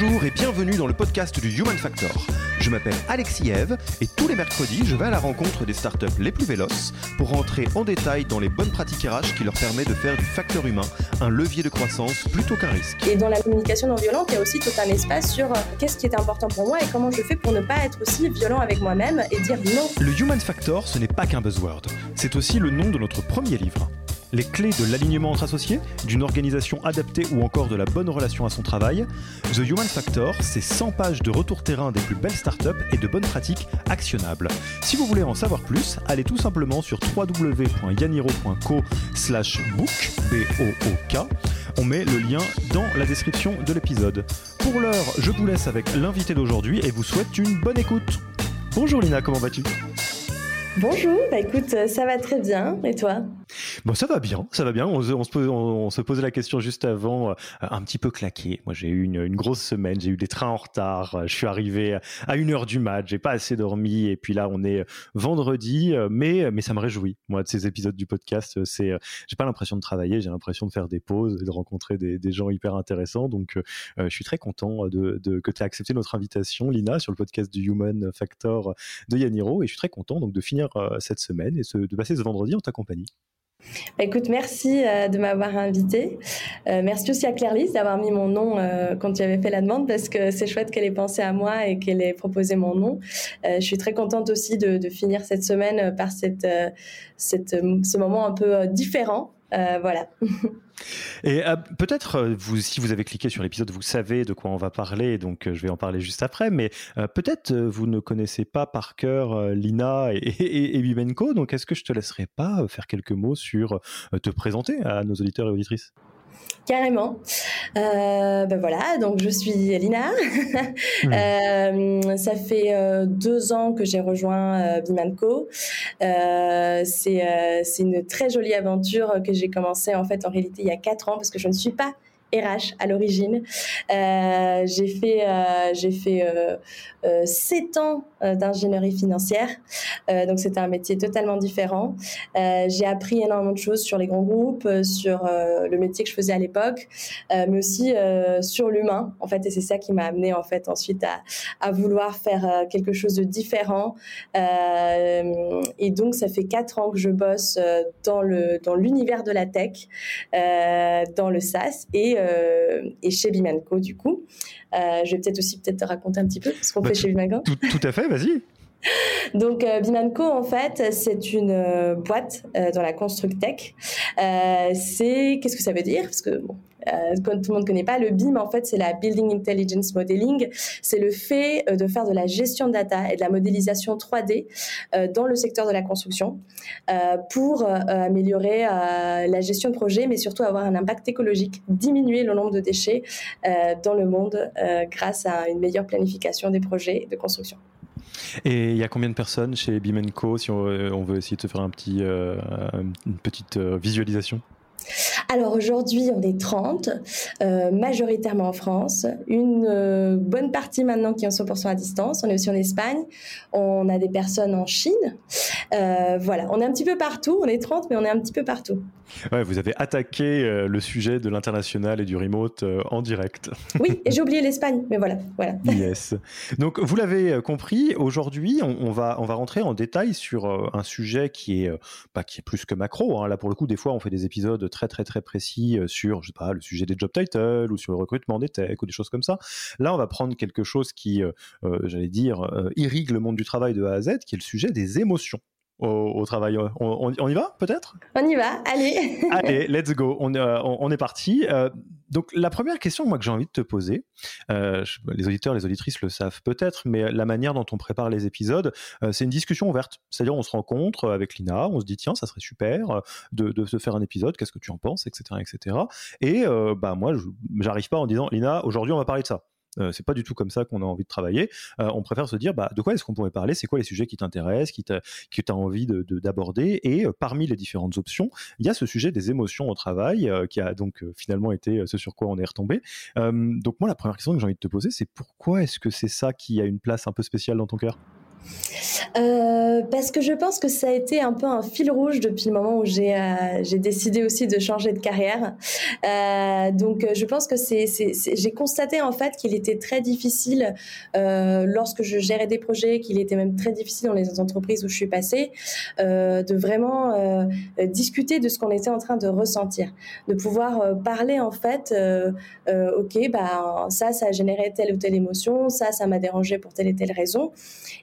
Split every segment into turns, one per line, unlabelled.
Bonjour et bienvenue dans le podcast du Human Factor. Je m'appelle Alexis Eve et tous les mercredis, je vais à la rencontre des startups les plus véloces pour rentrer en détail dans les bonnes pratiques RH qui leur permettent de faire du facteur humain un levier de croissance plutôt qu'un risque.
Et dans la communication non violente, il y a aussi tout un espace sur euh, qu'est-ce qui est important pour moi et comment je fais pour ne pas être aussi violent avec moi-même et dire non.
Le Human Factor, ce n'est pas qu'un buzzword, c'est aussi le nom de notre premier livre les clés de l'alignement entre associés, d'une organisation adaptée ou encore de la bonne relation à son travail. The Human Factor, c'est 100 pages de retour terrain des plus belles startups et de bonnes pratiques actionnables. Si vous voulez en savoir plus, allez tout simplement sur www.yaniro.co slash. On met le lien dans la description de l'épisode. Pour l'heure, je vous laisse avec l'invité d'aujourd'hui et vous souhaite une bonne écoute. Bonjour Lina, comment vas-tu?
Bonjour, bah écoute, ça va très bien. Et toi?
Bon, ça va bien, ça va bien. On, se, posait la question juste avant, euh, un petit peu claqué. Moi, j'ai eu une, grosse semaine, j'ai eu des trains en retard. Je suis arrivé à une heure du mat, j'ai pas assez dormi. Et puis là, on est vendredi, euh, mais, mais ça me réjouit. Moi, de ces épisodes du podcast, c'est, euh, j'ai pas l'impression de travailler, j'ai l'impression de faire des pauses et de rencontrer des, gens hyper intéressants. Donc, je suis très content de, que tu aies accepté notre invitation, Lina, sur le podcast du Human Factor de Yaniro. Et je suis très content donc de finir cette semaine et de passer ce vendredi en ta compagnie.
Bah, écoute, merci euh, de m'avoir invité. Euh, merci aussi à Claire Lise d'avoir mis mon nom euh, quand tu avais fait la demande parce que c'est chouette qu'elle ait pensé à moi et qu'elle ait proposé mon nom. je suis très contente aussi de, de finir cette semaine par cette, cette, ce moment un peu différent. Voilà.
Et euh, peut-être, euh, vous, si vous avez cliqué sur l'épisode, vous savez de quoi on va parler, donc euh, je vais en parler juste après, mais peut-être vous ne connaissez pas par cœur Lina et, et, Bimenko, donc est-ce que je te laisserai pas faire quelques mots sur te présenter à nos auditeurs et auditrices?
Carrément. Euh, ben voilà, donc je suis Lina. Hmm. euh, ça fait euh, deux ans que j'ai rejoint euh, Bimanco. Euh, c'est euh, une très jolie aventure que j'ai commencé en fait en réalité il y a quatre ans parce que je ne suis pas RH à l'origine. Euh, j'ai fait, euh, j'ai fait euh, euh, sept ans d'ingénierie financière, donc c'était un métier totalement différent. j'ai appris énormément de choses sur les grands groupes, sur le métier que je faisais à l'époque, mais aussi sur l'humain en fait, et c'est ça qui m'a amené en fait ensuite à, à vouloir faire quelque chose de différent. et donc ça fait quatre ans que je bosse dans le dans l'univers de la tech, dans le SaaS et euh, et chez Bimanco du coup. Euh, je vais peut-être aussi peut-être te raconter un petit peu ce qu'on bah, fait chez Bimanco.
Tout, tout à fait, vas-y.
Donc euh, Bimanco en fait c'est une boîte dans la constructech. c'est qu'est-ce que ça veut dire? Parce que bon, euh, quand tout le monde ne connaît pas, le BIM, en fait, c'est la Building Intelligence Modeling. C'est le fait euh, de faire de la gestion de data et de la modélisation 3D euh, dans le secteur de la construction pour améliorer la gestion de projet, mais surtout avoir un impact écologique, diminuer le nombre de déchets dans le monde grâce à une meilleure planification des projets de construction.
Et il y a combien de personnes chez Bimenco si on, veut essayer de faire un petit, une petite visualisation?
Alors aujourd'hui, on est 30, euh, majoritairement en France, une euh, bonne partie maintenant qui sont 100% à distance. On est aussi en Espagne, on a des personnes en Chine. Euh, voilà, on est un petit peu partout, on est 30, mais on est un petit peu partout.
Ouais, vous avez attaqué le sujet de l'international et du remote en direct.
Oui, et j'ai oublié l'Espagne, mais voilà, voilà.
Yes. Donc vous l'avez compris, aujourd'hui, on, va, on va rentrer en détail sur un sujet qui est, bah, qui est plus que macro. Hein. Là, pour le coup, des fois, on fait des épisodes très, très, très précis euh, sur, je sais pas, le sujet des job titles ou sur le recrutement des techs ou des choses comme ça. Là, on va prendre quelque chose qui, euh, euh, j'allais dire, irrigue le monde du travail de A à Z, qui est le sujet des émotions. Au, travail. On, y va peut-être?
On y va, allez.
allez, let's go. On, on est parti. donc la première question moi que j'ai envie de te poser, les auditeurs, les auditrices le savent peut-être, mais la manière dont on prépare les épisodes, c'est une discussion ouverte. C'est-à-dire on se rencontre avec Lina, on se dit tiens ça serait super de, de, faire un épisode, qu'est-ce que tu en penses, etc., etc. Et bah moi j'arrive pas en disant Lina aujourd'hui on va parler de ça. Euh, c'est pas du tout comme ça qu'on a envie de travailler. Euh, on préfère se dire bah, de quoi est-ce qu'on pourrait parler, c'est quoi les sujets qui t'intéressent, qui que tu as envie d'aborder? Et euh, parmi les différentes options, il y a ce sujet des émotions au travail qui a donc finalement été ce sur quoi on est retombé. donc moi, la première question que j'ai envie de te poser, c'est pourquoi est-ce que c'est ça qui a une place un peu spéciale dans ton cœur?
Euh, parce que je pense que ça a été un peu un fil rouge depuis le moment où j'ai euh, décidé aussi de changer de carrière. Euh, donc je pense que c'est j'ai constaté en fait qu'il était très difficile euh, lorsque je gérais des projets, qu'il était même très difficile dans les entreprises où je suis passée euh, de vraiment euh, discuter de ce qu'on était en train de ressentir, de pouvoir parler en fait. ok, bah ça ça a généré telle ou telle émotion, ça ça m'a dérangé pour telle et telle raison,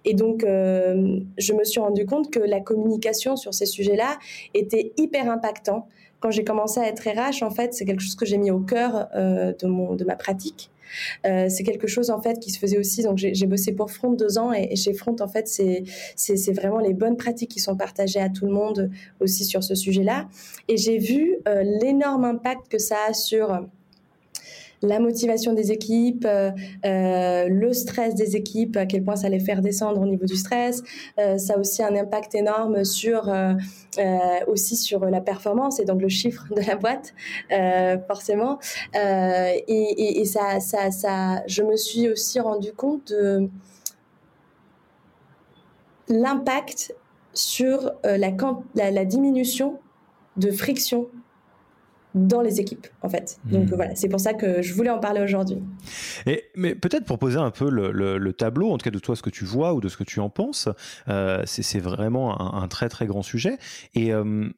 et donc euh, je me suis rendu compte que la communication sur ces sujets-là était hyper impactant. Quand j'ai commencé à être RH, en fait, c'est quelque chose que j'ai mis au cœur euh, de, mon, de ma pratique. Euh, c'est quelque chose en fait qui se faisait aussi. Donc j'ai bossé pour Front deux ans et, chez Front en fait c'est vraiment les bonnes pratiques qui sont partagées à tout le monde aussi sur ce sujet-là. Et j'ai vu l'énorme impact que ça a sur la motivation des équipes, euh, euh, le stress des équipes, à quel point ça les faire descendre au niveau du stress. Euh, ça a aussi un impact énorme sur aussi sur la performance et donc le chiffre de la boîte, forcément. Et, ça, ça, ça, je me suis aussi rendu compte de l'impact sur la, la diminution de friction dans les équipes en fait. Donc hmm. voilà, c'est pour ça que je voulais en parler aujourd'hui.
Et mais peut-être pour poser un peu le, tableau, en tout cas de toi ce que tu vois ou de ce que tu en penses, euh, c'est vraiment un, très très grand sujet. Et euh,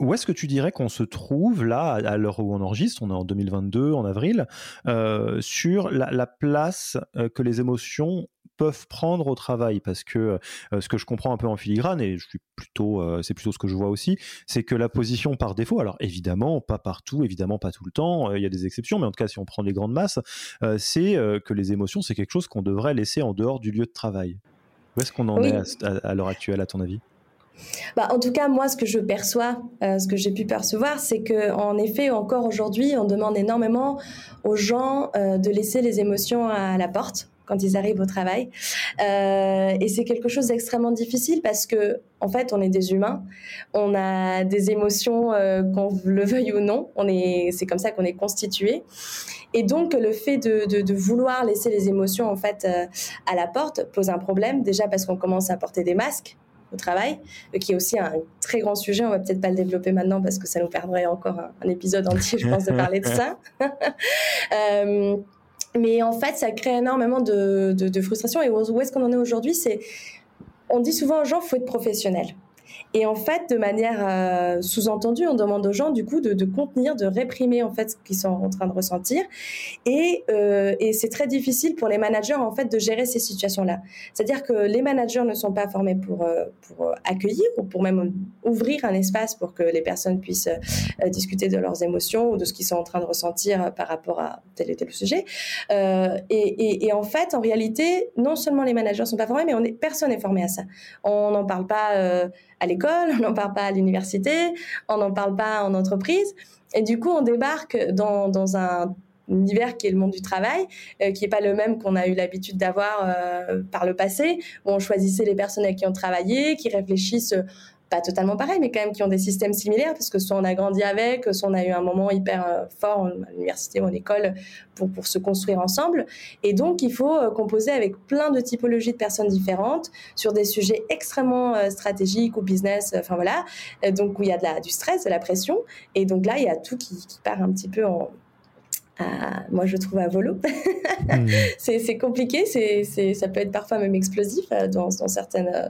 où est-ce que tu dirais qu'on se trouve là, à l'heure où on enregistre, on est en 2022, en avril, euh, sur la, la place que les émotions peuvent prendre au travail? Parce que euh, ce que je comprends un peu en filigrane et je suis plutôt euh, c'est plutôt ce que je vois aussi c'est que la position par défaut alors évidemment pas partout évidemment pas tout le temps euh, il y a des exceptions mais en tout cas si on prend les grandes masses c'est que les émotions c'est quelque chose qu'on devrait laisser en dehors du lieu de travail. Où est-ce qu'on en est à, l'heure actuelle à ton avis?
Bah, en tout cas, moi, ce que je perçois, ce que j'ai pu percevoir, c'est que, en effet, encore aujourd'hui, on demande énormément aux gens de laisser les émotions à la porte quand ils arrivent au travail. Euh, et c'est quelque chose d'extrêmement difficile parce que, en fait, on est des humains, on a des émotions, euh, qu'on le veuille ou non. On est, c'est comme ça qu'on est constitué. Et donc, le fait de, vouloir laisser les émotions en fait euh, à la porte pose un problème. Déjà parce qu'on commence à porter des masques au travail, euh, qui est aussi un très grand sujet. On va peut-être pas le développer maintenant parce que ça nous perdrait encore un, épisode entier, je pense, de parler de ça. euh, mais en fait, ça crée énormément de, de, de frustration. Et où est-ce qu'on en est aujourd'hui? C'est, on dit souvent aux gens, faut être professionnel. Et en fait, de manière euh, sous-entendue, on demande aux gens du coup de, de, contenir, de réprimer en fait ce qu'ils sont en train de ressentir. Et, euh, et c'est très difficile pour les managers en fait de gérer ces situations-là. C'est-à-dire que les managers ne sont pas formés pour euh, pour accueillir ou pour même ouvrir un espace pour que les personnes puissent euh, discuter de leurs émotions ou de ce qu'ils sont en train de ressentir par rapport à tel et tel sujet. Euh, et, et, et, en fait, en réalité, non seulement les managers sont pas formés, mais on est, personne n'est formé à ça. On n'en parle pas à l'école, on n'en parle pas à l'université, on n'en parle pas en entreprise. Et du coup, on débarque dans, un univers qui est le monde du travail, euh, qui n'est pas le même qu'on a eu l'habitude d'avoir euh, par le passé, où on choisissait les personnes avec qui on travaillait, qui réfléchissent pas totalement pareil, mais quand même qui ont des systèmes similaires, parce que soit on a grandi avec, soit on a eu un moment hyper euh, fort à l'université ou en école pour, pour se construire ensemble. Et donc, il faut euh, composer avec plein de typologies de personnes différentes sur des sujets extrêmement euh, stratégiques ou business, enfin voilà. Donc, où il y a de la, du stress, de la pression. Et donc là, il y a tout qui, qui part un petit peu en, moi je trouve à volo. Mmh. c'est compliqué, c'est ça peut être parfois même explosif euh, dans, dans certaines, euh,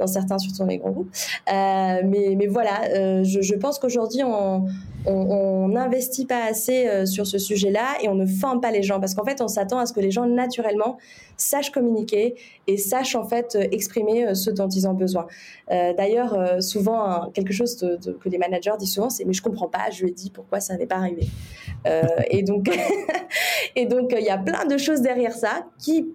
dans certains, surtout dans les grands groupes. Euh, mais, mais voilà, je, je, pense qu'aujourd'hui on n'investit pas assez sur ce sujet-là et on ne forme pas les gens parce qu'en fait on s'attend à ce que les gens naturellement sachent communiquer et sachent en fait exprimer ce dont ils ont besoin. D'ailleurs, souvent quelque chose que les managers disent souvent, c'est mais je comprends pas, je lui ai dit pourquoi ça n'est pas arrivé. et donc, il y a plein de choses derrière ça qui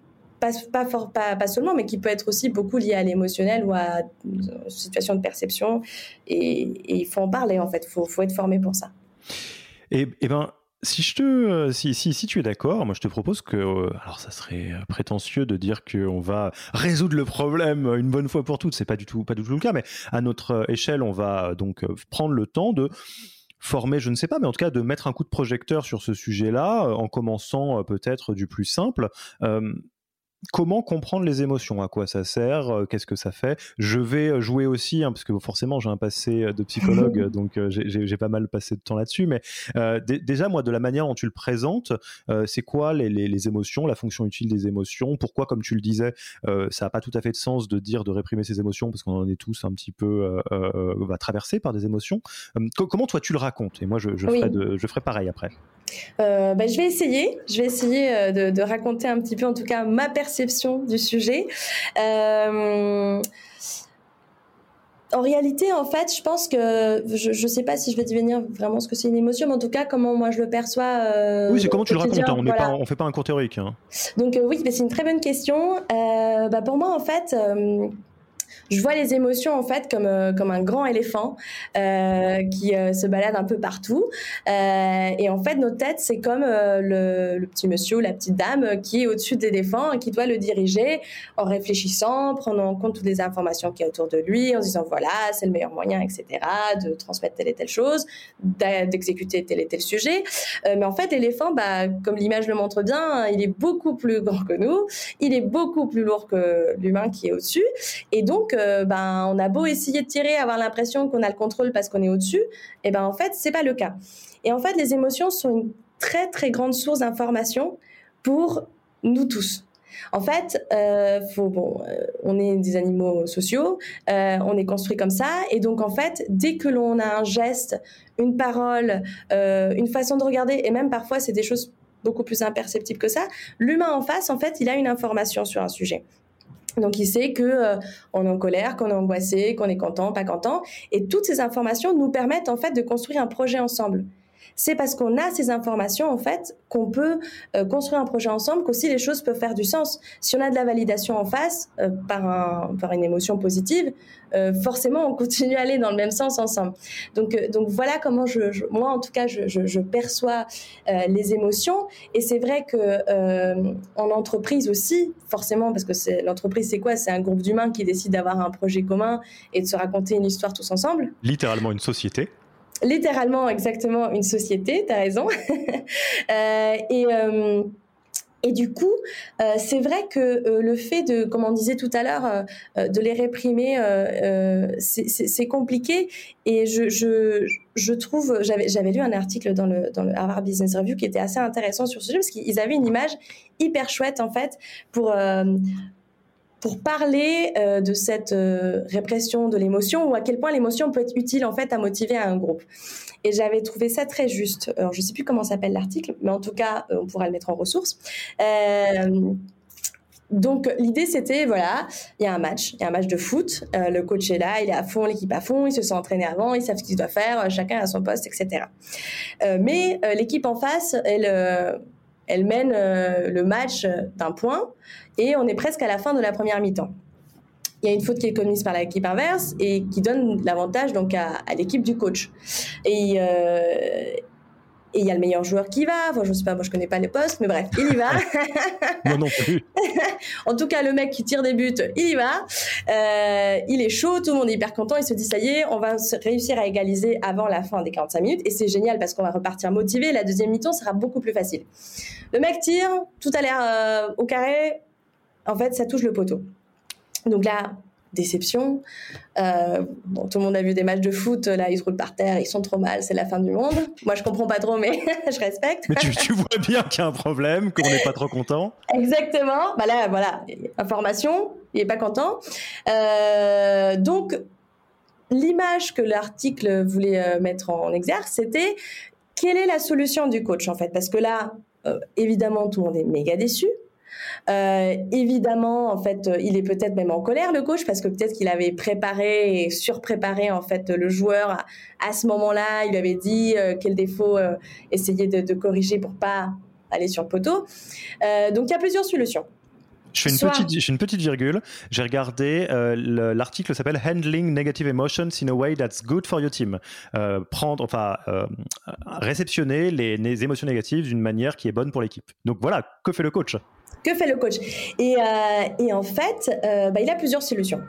pas, seulement, mais qui peut être aussi beaucoup lié à l'émotionnel ou à une situation de perception. Et, il faut en parler, en fait. Il faut, être formé pour ça.
Et, et ben, si, je te, euh, si, si, tu es d'accord, moi je te propose que, euh, alors ça serait prétentieux de dire qu'on va résoudre le problème une bonne fois pour toutes, c'est pas pas du tout le cas, mais à notre échelle, on va donc prendre le temps de former, je ne sais pas, mais en tout cas de mettre un coup de projecteur sur ce sujet-là, euh, en commençant euh, peut-être du plus simple. Euh, comment comprendre les émotions, à quoi ça sert, euh, qu'est-ce que ça fait. Je vais euh, jouer aussi, hein, parce que forcément j'ai un passé euh, de psychologue, donc j'ai pas mal passé de temps là-dessus, mais déjà moi de la manière dont tu le présentes, c'est quoi les, émotions, la fonction utile des émotions, pourquoi comme tu le disais, ça n'a pas tout à fait de sens de dire de réprimer ses émotions, parce qu'on en est tous un petit peu traversés par des émotions? comment toi tu le racontes? Et moi je, ferai, je ferai pareil après.
Bah, je vais essayer, je vais essayer de, de, raconter un petit peu en tout cas ma perception du sujet. Euh, en réalité, en fait, je pense que je ne sais pas si je vais devenir vraiment ce que c'est une émotion, mais en tout cas, comment moi je le perçois.
Euh, oui, c'est comment tu le racontes. Hein. on ne fait pas un cours théorique. Hein.
Donc euh, oui, c'est une très bonne question. bah, pour moi, en fait je vois les émotions en fait comme euh, comme un grand éléphant euh, qui euh, se balade un peu partout. et en fait, notre tête, c'est comme le, le, petit monsieur ou la petite dame qui est au-dessus des éléphants et qui doit le diriger en réfléchissant, prenant en compte toutes les informations qui y a autour de lui, en disant voilà, c'est le meilleur moyen, etc., de transmettre telle et telle chose, d'exécuter tel et tel sujet. mais en fait, l'éléphant, bah, comme l'image le montre bien, il est beaucoup plus grand que nous, il est beaucoup plus lourd que l'humain qui est au-dessus, et donc ben, on a beau essayer de tirer, avoir l'impression qu'on a le contrôle parce qu'on est au-dessus, et ben en fait, c'est pas le cas. Et en fait, les émotions sont une très très grande source d'information pour nous tous. En fait, euh, faut, bon, euh, on est des animaux sociaux, euh, on est construit comme ça, et donc en fait, dès que l'on a un geste, une parole, une façon de regarder, et même parfois c'est des choses beaucoup plus imperceptibles que ça, l'humain en face, en fait, il a une information sur un sujet. Donc il sait que euh, on est en colère, qu'on est angoissé, qu'on est content, pas content, et toutes ces informations nous permettent en fait de construire un projet ensemble c'est parce qu'on a ces informations en fait qu'on peut euh, construire un projet ensemble qu'aussi les choses peuvent faire du sens. Si on a de la validation en face euh, par, un, par une émotion positive, euh, forcément on continue à aller dans le même sens ensemble. Donc, donc voilà comment je, moi en tout cas je, perçois les émotions et c'est vrai que en entreprise aussi forcément parce que c'est l'entreprise c'est quoi? C'est un groupe d'humains qui décide d'avoir un projet commun et de se raconter une histoire tous ensemble.
Littéralement une société
littéralement exactement une société, tu as raison. euh, et euh, et du coup, euh, c'est vrai que le fait de, comme on disait tout à l'heure, de les réprimer, c'est compliqué. Et je, je, je trouve, j'avais lu un article dans le, dans le Harvard Business Review qui était assez intéressant sur ce sujet parce qu'ils avaient une image hyper chouette en fait pour pour parler euh, de cette euh, répression de l'émotion ou à quel point l'émotion peut être utile en fait à motiver un groupe. Et j'avais trouvé ça très juste. Alors, je sais plus comment s'appelle l'article, mais en tout cas, euh, on pourra le mettre en ressources. donc l'idée c'était voilà, il y a un match, il y a un match de foot, le coach est là, il est à fond, l'équipe à fond, ils se sont entraînés avant, ils savent ce qu'ils doivent faire, chacun à son poste, etc. mais l'équipe en face, elle elle mène euh, le match d'un point et on est presque à la fin de la première mi-temps. Il y a une faute qui est commise par l'équipe inverse et qui donne l'avantage donc à, l'équipe du coach. Et, euh, et il y a le meilleur joueur qui va. Enfin, je sais pas, moi je connais pas les postes, mais bref, il y va.
moi non plus.
en tout cas, le mec qui tire des buts, il y va. Euh, il est chaud, tout le monde est hyper content. Il se dit ça y est, on va réussir à égaliser avant la fin des 45 minutes. Et c'est génial parce qu'on va repartir motivé. La deuxième mi-temps sera beaucoup plus facile. Le mec tire, tout a l'air euh, au carré. En fait, ça touche le poteau. Donc là, déception. Euh, tout le monde a vu des matchs de foot, là, ils se roulent par terre, ils sont trop mal, c'est la fin du monde. Moi, je comprends pas trop, mais je respecte.
Mais tu, vois bien qu'il y a un problème, qu'on n'est pas trop content.
Exactement. Bah là, voilà, information, il est pas content. Euh, donc, l'image que l'article voulait euh, mettre en exergue, c'était quelle est la solution du coach, en fait? Parce que là, évidemment, tout le monde est méga déçu. Euh, évidemment, en fait, il est peut-être même en colère le coach parce que peut-être qu'il avait préparé et surpréparé en fait le joueur à, ce moment-là. Il lui avait dit euh, quel défaut euh, essayer de, corriger pour pas aller sur le poteau. donc il y a plusieurs solutions.
Je fais, une petite, une petite virgule. J'ai regardé, l'article s'appelle Handling Negative Emotions in a Way That's Good for Your Team. prendre, enfin, réceptionner les, les émotions négatives d'une manière qui est bonne pour l'équipe. Donc voilà, que fait le coach?
Que fait le coach? Et, euh, et, en fait, euh, bah, il a plusieurs solutions.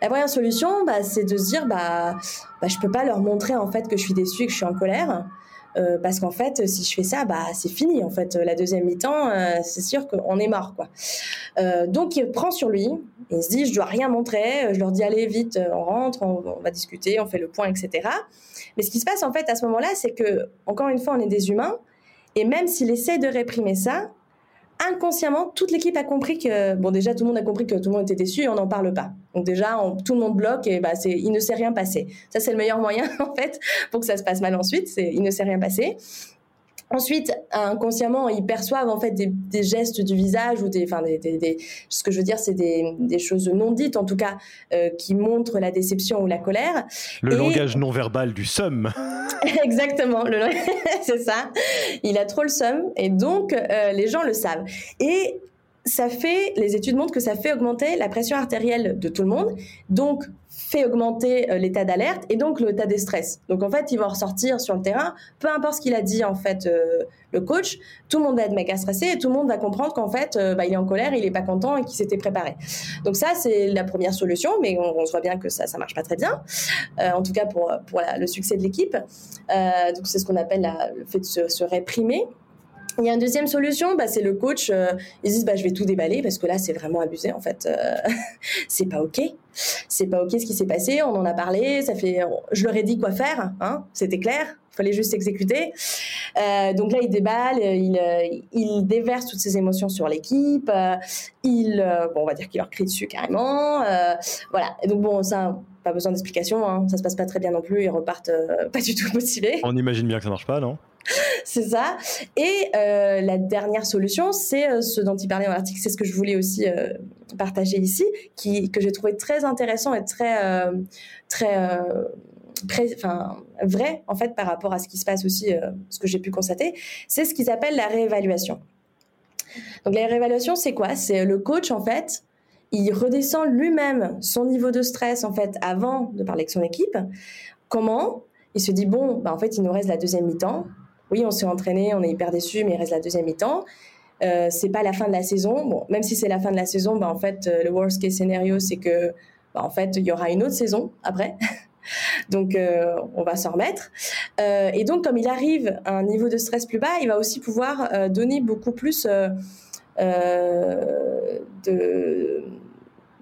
La première solution, bah, c'est de se dire, bah, bah, je peux pas leur montrer en fait que je suis déçu et que je suis en colère. Euh, parce qu'en fait, si je fais ça, bah c'est fini. En fait, la deuxième mi-temps, c'est sûr qu'on est mort, donc il prend sur lui. Il se dit, je dois rien montrer. Je leur dis, allez vite, on rentre, on, on va discuter, on fait le point, etc. Mais ce qui se passe en fait à ce moment-là, c'est que encore une fois, on est des humains. Et même s'il essaie de réprimer ça, inconsciemment, toute l'équipe a compris que, bon, déjà, tout le monde a compris que tout le monde était déçu et on n'en parle pas. Donc déjà, tout le monde bloque et bah, il ne s'est rien passé. Ça, c'est le meilleur moyen, en fait, pour que ça se passe mal ensuite. C'est, il ne s'est rien passé. Ensuite, inconsciemment, ils perçoivent en fait des, gestes du visage ou des, enfin, des, ce que je veux dire, c'est des, choses non dites, en tout cas, euh, qui montrent la déception ou la colère.
Le langage non verbal du somme.
Exactement, c'est ça. Il a trop le somme et donc euh, les gens le savent. Et ça fait, les études montrent que ça fait augmenter la pression artérielle de tout le monde, donc fait augmenter euh, l'état d'alerte et donc l'état de stress. Donc en fait, il va ressortir sur le terrain, peu importe ce qu'il a dit en fait euh, le coach, tout le monde va être méga stressé et tout le monde va comprendre qu'en fait, euh, bah, il est en colère, il est pas content et qu'il s'était préparé. Donc ça, c'est la première solution, mais on, on, voit bien que ça, ça marche pas très bien. en tout cas pour pour le succès de l'équipe. donc c'est ce qu'on appelle le fait de se, se réprimer. Il y a une deuxième solution, bah, c'est le coach. Euh, ils disent bah, je vais tout déballer parce que là c'est vraiment abusé en fait. Euh, c'est pas ok. C'est pas ok ce qui s'est passé. On en a parlé. Ça fait. Je leur ai dit quoi faire. Hein, C'était clair. Il fallait juste exécuter. Euh, donc là il déballe. Il, il déverse toutes ses émotions sur l'équipe. il bon on va dire qu'il leur crie dessus carrément. voilà. Donc bon ça pas besoin d'explication. Hein, ça se passe pas très bien non plus. Ils repartent pas du tout motivés.
On imagine bien que ça marche pas non?
c'est ça. Et euh, la dernière solution, c'est euh, ce dont il parlait dans l'article, c'est ce que je voulais aussi euh, partager ici, que j'ai trouvé très intéressant et très, très, vrai en fait par rapport à ce qui se passe aussi, ce que j'ai pu constater, c'est ce qu'ils appellent la réévaluation. Donc la réévaluation, c'est quoi? C'est le coach en fait, il redescend lui-même son niveau de stress en fait avant de parler avec son équipe. Comment? Il se dit bon, bah, en fait, il nous reste la deuxième mi-temps oui, on s'est entraîné, on est hyper déçu, mais il reste la deuxième mi-temps. Euh, c'est pas la fin de la saison. Bon, même si c'est la fin de la saison, bah, en fait, euh, le worst case scénario, c'est que, bah, en fait, il y aura une autre saison après. donc, euh, on va s'en remettre. Euh, et donc, comme il arrive à un niveau de stress plus bas, il va aussi pouvoir donner beaucoup plus de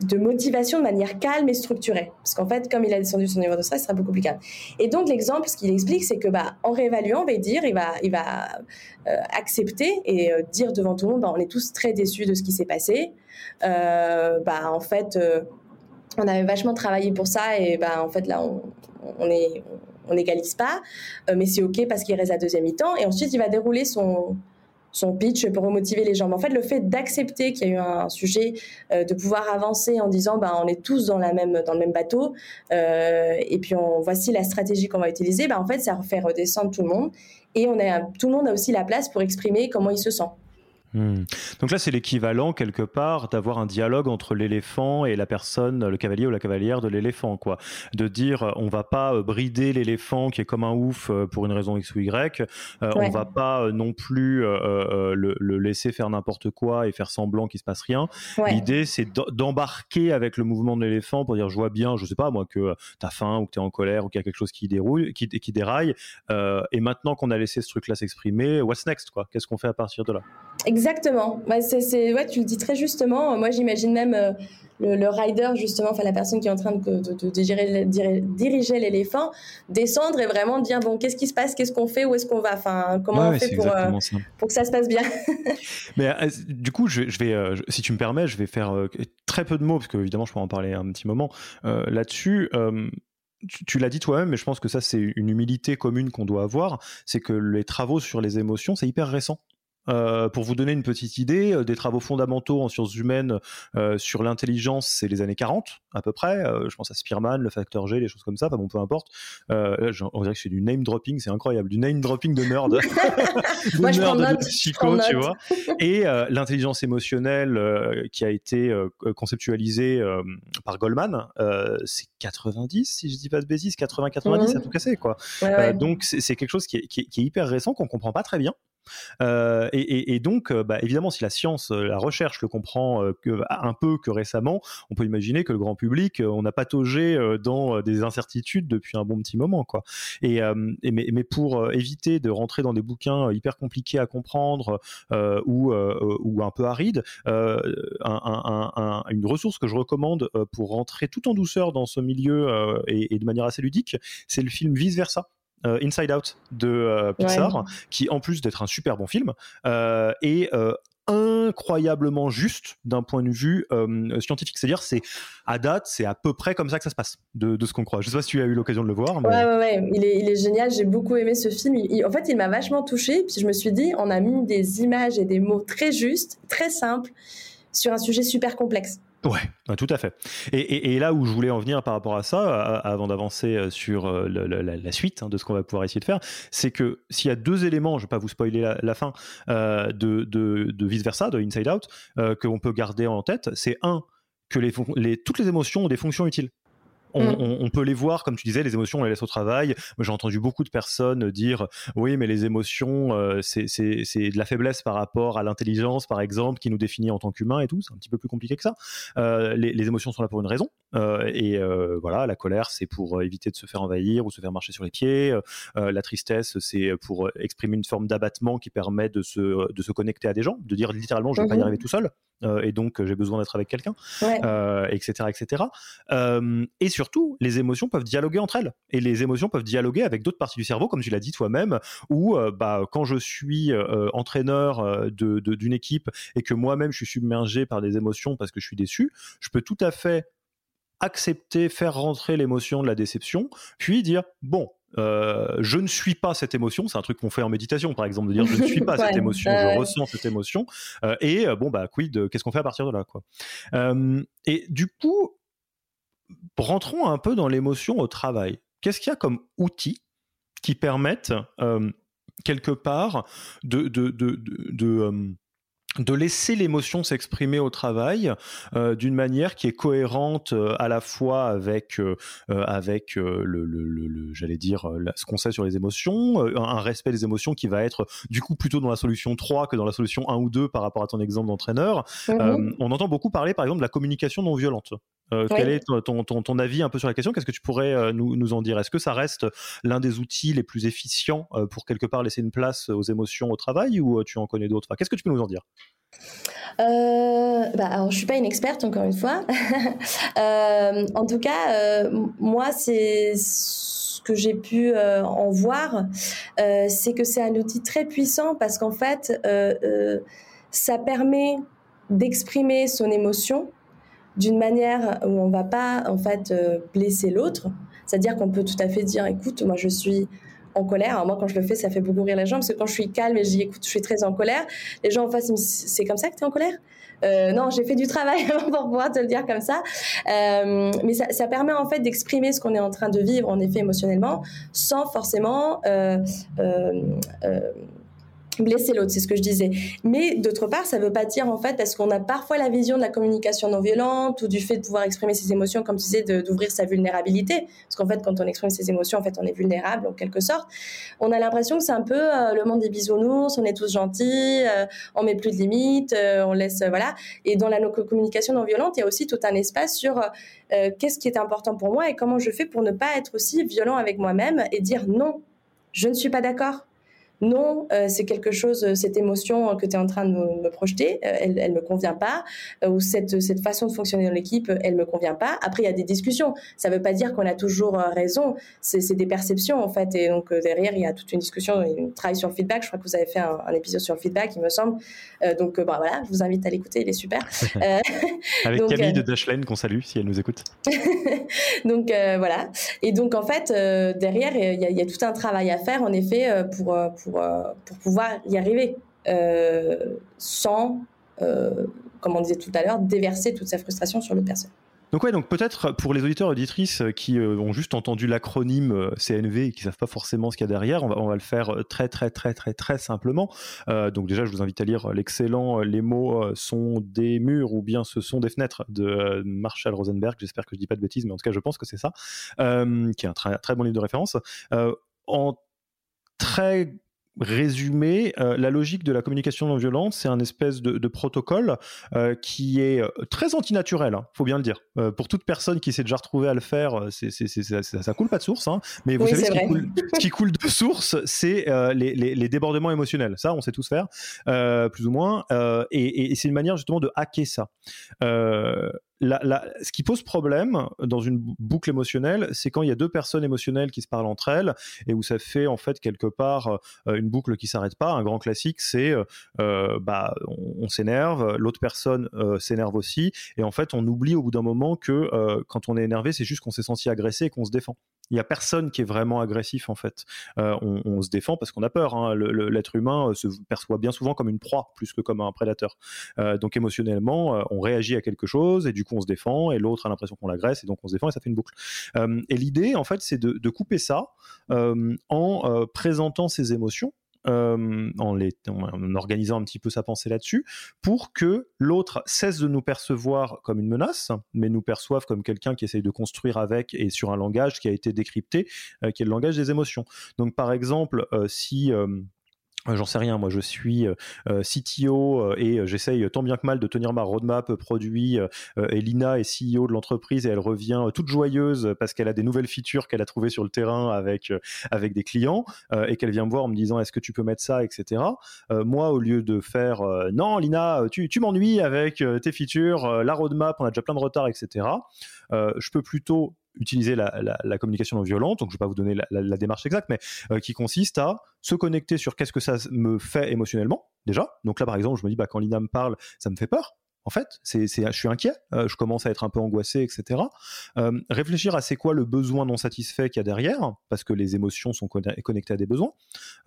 de motivation de manière calme et structurée. Parce qu'en fait, comme il a descendu son niveau de stress, ce sera beaucoup plus calme. Et donc, l'exemple, ce qu'il explique, c'est que, bah, en réévaluant, on va dire, il va, il va euh, accepter et euh, dire devant tout le monde, bah, on est tous très déçus de ce qui s'est passé. Euh, bah, en fait, on avait vachement travaillé pour ça et, bah, en fait, là, on, on n'égalise pas, mais c'est OK parce qu'il reste la deuxième mi-temps. Et ensuite, il va dérouler son, son pitch pour remotiver les gens. Mais en fait, le fait d'accepter qu'il y a eu un sujet, euh, de pouvoir avancer en disant, bah, on est tous dans la même dans le même bateau, euh, et puis on, voici la stratégie qu'on va utiliser. Bah, en fait, ça fait redescendre tout le monde, et on a tout le monde a aussi la place pour exprimer comment il se sent.
Hmm. Donc là, c'est l'équivalent quelque part d'avoir un dialogue entre l'éléphant et la personne, le cavalier ou la cavalière de l'éléphant, quoi. De dire, on va pas euh, brider l'éléphant qui est comme un ouf euh, pour une raison X ou Y. Euh, On va pas euh, non plus euh, le, le, laisser faire n'importe quoi et faire semblant qu'il se passe rien. L'idée, c'est d'embarquer avec le mouvement de l'éléphant pour dire, je vois bien, je sais pas moi, que t'as faim ou que t'es en colère ou qu'il y a quelque chose qui déroule, qui, qui déraille. et maintenant qu'on a laissé ce truc-là s'exprimer, what's next, quoi? Qu'est-ce qu'on fait à partir de là?
Exactement. c'est, ouais, tu le dis très justement. Moi, j'imagine même euh, le, rider, justement, enfin la personne qui est en train de, de, diriger, l'éléphant, descendre et vraiment dire bon, qu'est-ce qui se passe, qu'est-ce qu'on fait, où est-ce qu'on va, enfin, comment on fait pour, euh, pour que ça se passe bien?
Mais euh, du coup, je, vais, si tu me permets, je vais faire très peu de mots parce que évidemment, je peux en parler un petit moment là-dessus tu, l'as dit toi-même, mais je pense que ça, c'est une humilité commune qu'on doit avoir. C'est que les travaux sur les émotions, c'est hyper récent. Euh, pour vous donner une petite idée, euh, des travaux fondamentaux en sciences humaines euh, sur l'intelligence, c'est les années 40 à peu près. je pense à Spearman, le facteur G, les choses comme ça. Enfin bon, peu importe. on dirait que c'est du name dropping, c'est incroyable, du name dropping de nerd,
de Moi, nerd de psycho, tu vois.
Et l'intelligence émotionnelle qui a été conceptualisée par Goldman, c'est 90, si je dis pas de bêtises, 80-90 à tout casser quoi. donc c'est quelque chose qui est, qui est hyper récent qu'on comprend pas très bien. Euh, et, donc, euh, bah, évidemment, si la science, euh, la recherche le comprend un peu que récemment, on peut imaginer que le grand public, on a pataugé dans des incertitudes depuis un bon petit moment, quoi. Et, mais, pour éviter de rentrer dans des bouquins hyper compliqués à comprendre ou, un peu arides, une ressource que je recommande pour rentrer tout en douceur dans ce milieu et de manière assez ludique, c'est le film Vice Versa euh, Inside Out de euh, Pixar, qui en plus d'être un super bon film, euh, est incroyablement juste d'un point de vue scientifique. C'est-à-dire, c'est à date, c'est à peu près comme ça que ça se passe, de, ce qu'on croit. Je sais pas si tu as eu l'occasion de le voir.
Mais... Ouais, ouais, ouais. Il est, il est génial. J'ai beaucoup aimé ce film. en fait, il m'a vachement touché. Puis je me suis dit, on a mis des images et des mots très justes, très simples, sur un sujet super complexe.
Ouais, tout à fait. Et, là où je voulais en venir par rapport à ça, avant d'avancer euh, sur euh, la, suite hein, de ce qu'on va pouvoir essayer de faire, c'est que s'il y a deux éléments, je ne vais pas vous spoiler la, fin, euh, de, vice versa, de Inside Out, que qu'on peut garder en tête, c'est un que toutes les émotions ont des fonctions utiles. Mm. On, peut les voir, comme tu disais, les émotions, on les laisse au travail. J'ai entendu beaucoup de personnes dire, oui, mais les émotions, euh, c'est de la faiblesse par rapport à l'intelligence, par exemple, qui nous définit en tant qu'humain et tout. C'est un petit peu plus compliqué que ça. Euh, les, émotions sont là pour une raison. Euh, et voilà, la colère, c'est pour éviter de se faire envahir ou se faire marcher sur les pieds. la tristesse, c'est pour exprimer une forme d'abattement qui permet de se, de se connecter à des gens, de dire littéralement, je ne vais pas y mm-hmm. arriver tout seul. et donc, j'ai besoin d'être avec quelqu'un, etc., etc. et sur surtout, les émotions peuvent dialoguer entre elles. Et les émotions peuvent dialoguer avec d'autres parties du cerveau, comme tu l'as dit toi-même, où euh, bah, quand je suis euh, entraîneur euh, d'une équipe et que moi-même je suis submergé par des émotions parce que je suis déçu, je peux tout à fait accepter, faire rentrer l'émotion de la déception, puis dire, bon, je ne suis pas cette émotion, c'est un truc qu'on fait en méditation par exemple, de dire je ne suis pas cette émotion, je ressens cette émotion, et bon bah quid, qu'est-ce qu'on fait à partir de là quoi. et du coup, rentrons un peu dans l'émotion au travail. Qu'est-ce qu'il y a comme outils qui permettent euh, quelque part de, de, de, de euh, de laisser l'émotion s'exprimer au travail euh, d'une manière qui est cohérente euh, à la fois avec euh, avec le, le, le, j'allais dire ce qu'on sait sur les émotions, un respect des émotions qui va être du coup plutôt dans la solution 3 que dans la solution 1 ou 2 par rapport à ton exemple d'entraîneur. Mhm. on entend beaucoup parler par exemple de la communication non violente. Quel est ton, ton, ton, avis un peu sur la question? Qu'est-ce que tu pourrais nous, nous en dire? Est-ce que ça reste l'un des outils les plus efficients pour quelque part laisser une place aux émotions au travail ou tu en connais d'autres? Enfin, Qu'est-ce que tu peux nous en dire?
Euh, bah, alors, je suis pas une experte encore une fois. Euh, en tout cas, euh, moi, c'est ce que j'ai pu en voir, c'est que c'est un outil très puissant parce qu'en fait, ça permet d'exprimer son émotion d'une manière où on va pas en fait blesser l'autre. C'est-à-dire qu'on peut tout à fait dire, écoute, moi je suis en colère. Alors moi, quand je le fais, ça fait beaucoup rire les gens parce que quand je suis calme et je dis écoute, je suis très en colère, les gens en face c'est comme ça que tu es en colère? Euh, non, j'ai fait du travail pour pouvoir te le dire comme ça. Euh, mais ça, ça, permet en fait d'exprimer ce qu'on est en train de vivre, en effet, émotionnellement, sans forcément euh, euh, euh blesser l'autre, c'est ce que je disais. Mais d'autre part, ça ne veut pas dire en fait parce qu'on a parfois la vision de la communication non violente ou du fait de pouvoir exprimer ses émotions, comme tu disais, d'ouvrir sa vulnérabilité. Parce qu'en fait, quand on exprime ses émotions, en fait, on est vulnérable en quelque sorte. On a l'impression que c'est un peu euh, le monde des bisounours, on est tous gentils, euh, on met plus de limites, euh, on laisse voilà. Et dans la communication non violente, il y a aussi tout un espace sur qu'est-ce qui est important pour moi et comment je fais pour ne pas être aussi violent avec moi-même et dire non, je ne suis pas d'accord non, c'est quelque chose, cette émotion que tu es en train de me, projeter, elle, elle me convient pas, ou cette, cette façon de fonctionner dans l'équipe, elle me convient pas. Après, il y a des discussions. Ça veut pas dire qu'on a toujours raison. C'est des perceptions en fait, et donc derrière, il y a toute une discussion, un travail sur le feedback. Je crois que vous avez fait un, épisode sur le feedback, il me semble. donc, bah, voilà, je vous invite à l'écouter, il est super.
Avec Camille de Dashlane qu'on salue si elle nous écoute.
donc voilà. Et donc en fait, derrière, il y, a tout un travail à faire en effet pour, pour, pour pouvoir y arriver sans, comme on disait tout à l'heure, déverser toute sa frustration sur le personne.
Donc ouais, donc peut-être pour les auditeurs et auditrices qui euh, ont juste entendu l'acronyme euh, CNV et qui savent pas forcément ce qu'il y a derrière, on va, on va le faire euh, très très très très très simplement. donc déjà, je vous invite à lire l'excellent Les mots sont des murs ou bien ce sont des fenêtres de Marshall Rosenberg. J'espère que je dis pas de bêtises, mais en tout cas, je pense que c'est ça, qui est un très très bon livre de référence. en très résumé, euh, la logique de la communication non violente, c'est un espèce de, protocole euh, qui est euh, très antinaturel, hein, faut bien le dire. pour toute personne qui s'est déjà retrouvée à le faire, c'est, ça, ça, coule pas de source, hein, mais vous savez ce qui, coule, de source, c'est les, débordements émotionnels. Ça, on sait tous faire, plus ou moins, et, et c'est une manière justement de hacker ça ce qui pose problème dans une boucle émotionnelle, c'est quand il y a deux personnes émotionnelles qui se parlent entre elles et où ça fait en fait quelque part euh, une boucle qui s'arrête pas. Un grand classique, c'est euh, euh, bah on, s'énerve, l'autre personne s'énerve aussi et en fait on oublie au bout d'un moment que quand on est énervé, c'est juste qu'on s'est senti agressé et qu'on se défend il y a personne qui est vraiment agressif en fait. Euh, on, se défend parce qu'on a peur. Hein. L'être humain euh, se perçoit bien souvent comme une proie plus que comme un prédateur. Euh, donc émotionnellement, on réagit à quelque chose et du coup on se défend et l'autre a l'impression qu'on l'agresse et donc on se défend et ça fait une boucle. et l'idée en fait c'est de, de, couper ça en présentant ses émotions euh, en, organisant un petit peu sa pensée là-dessus, pour que l'autre cesse de nous percevoir comme une menace, mais nous perçoive comme quelqu'un qui essaye de construire avec et sur un langage qui a été décrypté, euh, qui est le langage des émotions. Donc par exemple, euh, si j'en sais rien, moi je suis euh, euh, CTO et j'essaye tant bien que mal de tenir ma roadmap produit. Elina est CEO de l'entreprise et elle revient toute joyeuse parce qu'elle a des nouvelles features qu'elle a trouvées sur le terrain avec avec des clients et qu'elle vient me voir en me disant est-ce que tu peux mettre ça, etc. moi, au lieu de faire non, Lina, tu, tu m'ennuies avec tes features, la roadmap, on a déjà plein de retard, etc. je peux plutôt utiliser la, communication non violente, donc je ne vais pas vous donner la, démarche exacte, mais euh, qui consiste à se connecter sur qu'est-ce que ça me fait émotionnellement, déjà. Donc là, par exemple, je me dis, bah, quand Lina me parle, ça me fait peur en fait, c'est, je suis inquiet, euh, je commence à être un peu angoissé, etc. Euh, réfléchir à c'est quoi le besoin non satisfait qu'il y a derrière, parce que les émotions sont connectées à des besoins.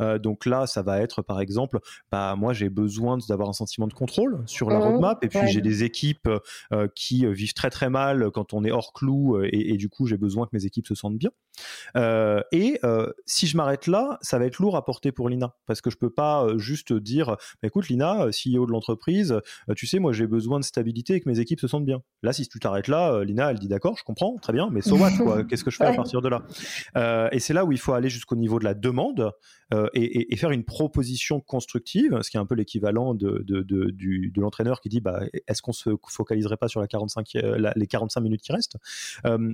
Euh, donc là, ça va être par exemple, bah moi j'ai besoin d'avoir un sentiment de contrôle sur la mmh, roadmap, et puis j'ai des équipes qui vivent très très mal quand on est hors clou, et, du coup j'ai besoin que mes équipes se sentent bien. et si je m'arrête là, ça va être lourd à porter pour Lina, parce que je peux pas juste dire, bah, écoute Lina, CEO de l'entreprise, tu sais moi j'ai besoin besoin de stabilité et que mes équipes se sentent bien. Là, si tu t'arrêtes là, euh, Lina, elle dit d'accord, je comprends, très bien, mais so what, quoi Qu'est-ce que je fais à partir de là? Euh, Et c'est là où il faut aller jusqu'au niveau de la demande euh, et, faire une proposition constructive, ce qui est un peu l'équivalent de, de, l'entraîneur qui dit bah, est-ce qu'on se focaliserait pas sur la 45, les 45 minutes qui restent?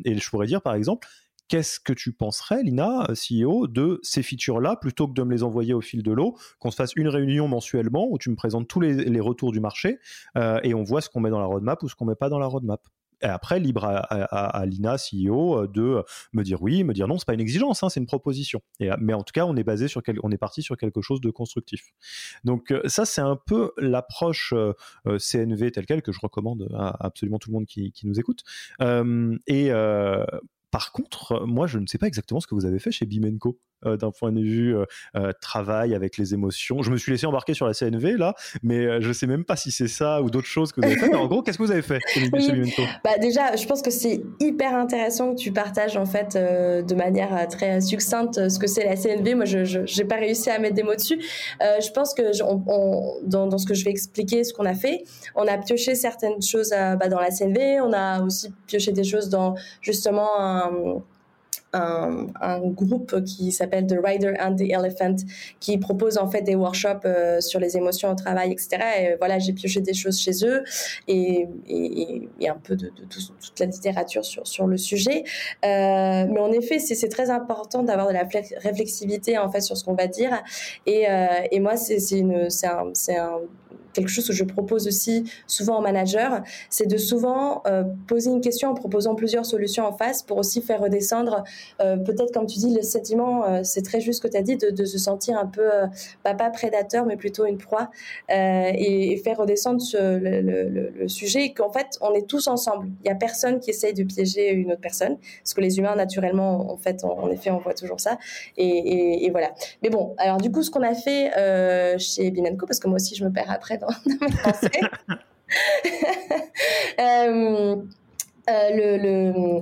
Et je pourrais dire, par exemple, Qu'est-ce que tu penserais, Lina, CEO, de ces features-là, plutôt que de me les envoyer au fil de l'eau, qu'on se fasse une réunion mensuellement où tu me présentes tous les, retours du marché euh, et on voit ce qu'on met dans la roadmap ou ce qu'on met pas dans la roadmap. Et après, libre à, Lina, CEO, de me dire oui, me dire non, c'est pas une exigence, hein, c'est une proposition. Mais en tout cas, on est basé sur on est parti sur quelque chose de constructif. Donc euh, ça, c'est un peu l'approche euh, CNV telle quelle que je recommande à absolument tout le monde qui nous écoute. et par contre, moi, je ne sais pas exactement ce que vous avez fait chez Bimenco. Euh, d'un point de vue euh, euh, travail avec les émotions. Je me suis laissé embarquer sur la CNV là, mais je sais même pas si c'est ça ou d'autres choses que vous avez fait. Mais en gros, qu'est-ce que vous avez fait
bah, Déjà, je pense que c'est hyper intéressant que tu partages en fait de manière très succincte ce que c'est la CNV. Moi, je n'ai pas réussi à mettre des mots dessus. je pense que dans, dans, ce que je vais expliquer, ce qu'on a fait, on a pioché certaines choses bah, dans la CNV. On a aussi pioché des choses dans justement un un, un, groupe qui s'appelle The Rider and the Elephant, qui propose en fait des workshops euh, sur les émotions au travail, etc. Et voilà, j'ai pioché des choses chez eux et, et, et un peu de, de, toute la littérature sur, sur le sujet. Euh, mais en effet, c'est très important d'avoir de la réflexivité en fait sur ce qu'on va dire. Et, euh, et moi, c'est un, un quelque chose que je propose aussi souvent aux managers, c'est de souvent euh, poser une question en proposant plusieurs solutions en face pour aussi faire redescendre, peut-être comme tu dis, le sentiment, euh, c'est très juste ce que tu as dit, de, se sentir un peu, pas, pas prédateur, mais plutôt une proie, et, faire redescendre ce, le, sujet, qu'en fait, on est tous ensemble. Il n'y a personne qui essaye de piéger une autre personne, parce que les humains, naturellement, en fait, en effet, on voit toujours ça. Et, voilà. Mais bon, alors du coup, ce qu'on a fait chez Binanco, parce que moi aussi, je me perds après Euh, euh, le,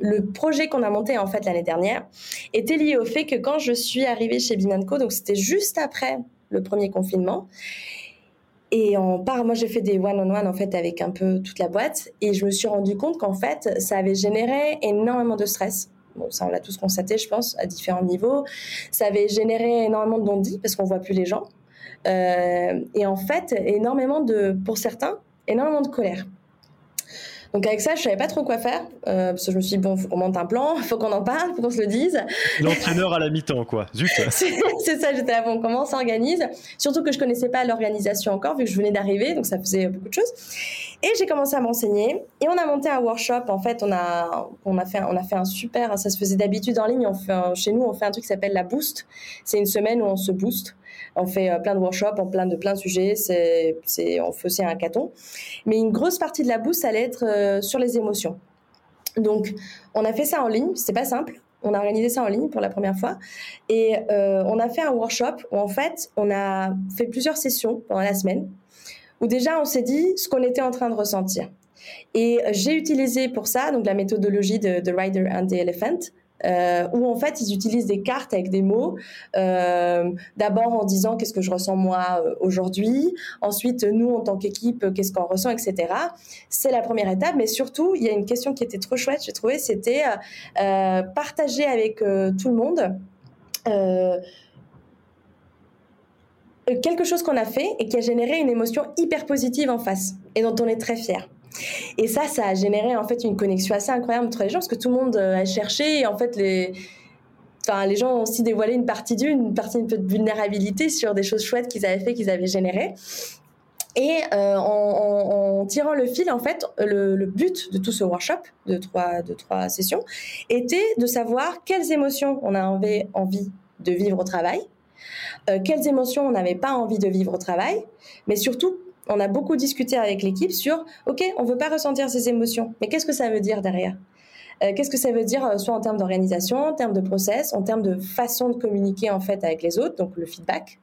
le, projet qu'on a monté en fait l'année dernière était lié au fait que quand je suis arrivée chez Binanco, donc c'était juste après le premier confinement, et en part, moi j'ai fait des one-on-one en fait avec un peu toute la boîte, et je me suis rendu compte qu'en fait ça avait généré énormément de stress. Bon, ça on l'a tous constaté, je pense, à différents niveaux. Ça avait généré énormément de non-dits parce qu'on voit plus les gens. Euh, et en fait, énormément de, pour certains, énormément de colère. Donc avec ça, je savais pas trop quoi faire euh, parce que je me suis dit bon, faut qu'on monte un plan, faut qu'on en parle, faut qu'on se le dise.
L'entraîneur à la mi-temps, quoi. Zut.
c'est ça, j'étais là bon, comment on s'organise? Surtout que je connaissais pas l'organisation encore vu que je venais d'arriver, donc ça faisait beaucoup de choses. Et j'ai commencé à m'enseigner et on a monté un workshop. En fait, on a on a fait on a fait un super. Ça se faisait d'habitude en ligne. On fait chez nous, on fait un truc qui s'appelle la boost. C'est une semaine où on se booste. On fait euh, plein de workshops, en plein de plein de sujets. C'est, on fait aussi un hackathon. Mais une grosse partie de la boost, allait être euh, sur les émotions. Donc, on a fait ça en ligne. C'était pas simple. On a organisé ça en ligne pour la première fois. Et euh, on a fait un workshop où, en fait, on a fait plusieurs sessions pendant la semaine où déjà on s'est dit ce qu'on était en train de ressentir. Et j'ai utilisé pour ça donc la méthodologie de, de Rider and the Elephant, euh, où en fait ils utilisent des cartes avec des mots. Euh, D'abord en disant qu'est-ce que je ressens moi euh, aujourd'hui, ensuite nous en tant qu'équipe qu'est-ce qu'on ressent, etc. C'est la première étape, mais surtout il y a une question qui était trop chouette, j'ai trouvé, c'était partager avec tout le monde. quelque chose qu'on a fait et qui a généré une émotion hyper positive en face et dont on est très fier. Et ça, ça a généré en fait une connexion assez incroyable entre les gens parce que tout le monde euh, a cherché et en fait les gens ont aussi dévoilé une partie d'eux, une partie un peu de vulnérabilité sur des choses chouettes qu'ils avaient fait, qu'ils avaient générées. Et euh, en, tirant le fil, en fait, le, but de tout ce workshop de trois, sessions était de savoir quelles émotions on avait envie de vivre au travail, euh, quelles émotions on n'avait pas envie de vivre au travail, mais surtout on a beaucoup discuté avec l'équipe sur, OK, on veut pas ressentir ces émotions, mais qu'est-ce que ça veut dire derrière? Euh, Qu'est-ce que ça veut dire, euh, soit en termes d'organisation, en termes de process, en termes de façon de communiquer en fait avec les autres, donc le feedback?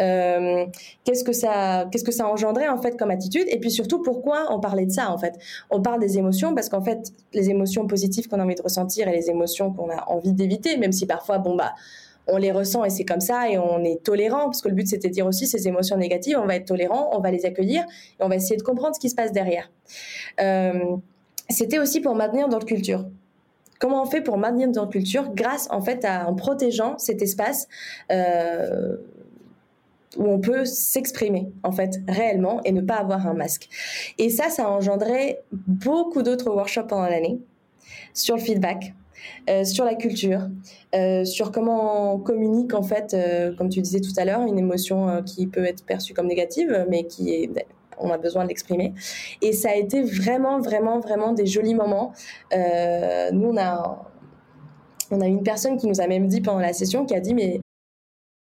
Euh, qu'est-ce que ça qu'est-ce que ça engendrait en fait comme attitude? Et puis surtout pourquoi on parlait de ça en fait? On parle des émotions parce qu'en fait les émotions positives qu'on a envie de ressentir et les émotions qu'on a envie d'éviter même si parfois bon bah on les ressent et c'est comme ça et on est tolérant parce que le but c'était de dire aussi ces émotions négatives, on va être tolérant, on va les accueillir et on va essayer de comprendre ce qui se passe derrière. Euh, c'était aussi pour maintenir notre culture. Comment on fait pour maintenir notre culture grâce en fait à en protégeant cet espace euh, où on peut s'exprimer en fait réellement et ne pas avoir un masque. Et ça, ça a engendré beaucoup d'autres workshops pendant l'année sur le feedback, euh, sur la culture, euh, sur comment on communique en fait, euh, comme tu disais tout à l'heure, une émotion qui peut être perçue comme négative, mais qui est on a besoin de l'exprimer. Et ça a été vraiment, vraiment, vraiment des jolis moments. nous, on a, on a une personne qui nous a même dit pendant la session, qui a dit, mais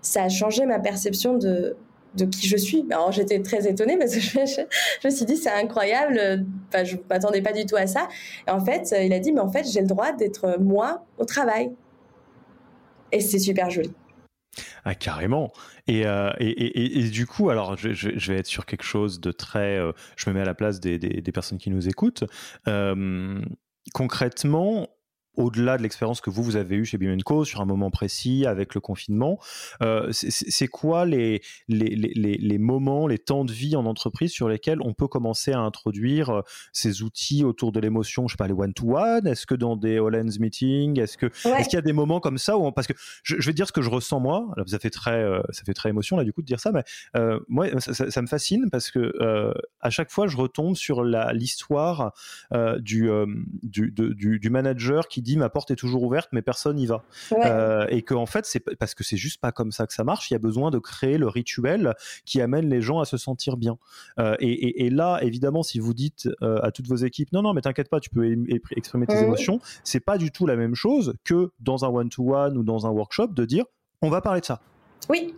ça a changé ma perception de, qui je suis. Alors j'étais très étonnée parce que je, me suis dit c'est incroyable, enfin, je m'attendais pas du tout à ça. Et en fait, il a dit mais en fait j'ai le droit d'être moi au travail. Et c'est super joli.
Ah, carrément. Et, euh, du coup, alors, je, vais être sur quelque chose de très. Euh, je me mets à la place des, personnes qui nous écoutent. Euh, concrètement, au-delà de l'expérience que vous, vous avez eue chez Bimenco sur un moment précis avec le confinement, euh, c'est quoi les, les, les, les, moments, les temps de vie en entreprise sur lesquels on peut commencer à introduire euh, ces outils autour de l'émotion, je sais pas, les one-to-one? Est-ce que dans des Hollands meetings? Est-ce que est-ce qu'il y a des moments comme ça où parce que je, vais dire ce que je ressens moi, alors ça fait très euh, ça fait très émotion là du coup de dire ça, mais euh, moi ça, ça, me fascine parce que à chaque fois je retombe sur l'histoire du, du, du, du manager qui dit ma porte est toujours ouverte mais personne n'y va. Euh, et que en fait c'est parce que c'est juste pas comme ça que ça marche il y a besoin de créer le rituel qui amène les gens à se sentir bien. Euh, et, là évidemment si vous dites euh, à toutes vos équipes non non mais t'inquiète pas tu peux exprimer tes émotions c'est pas du tout la même chose que dans un one to one ou dans un workshop de dire on va parler de ça.
Oui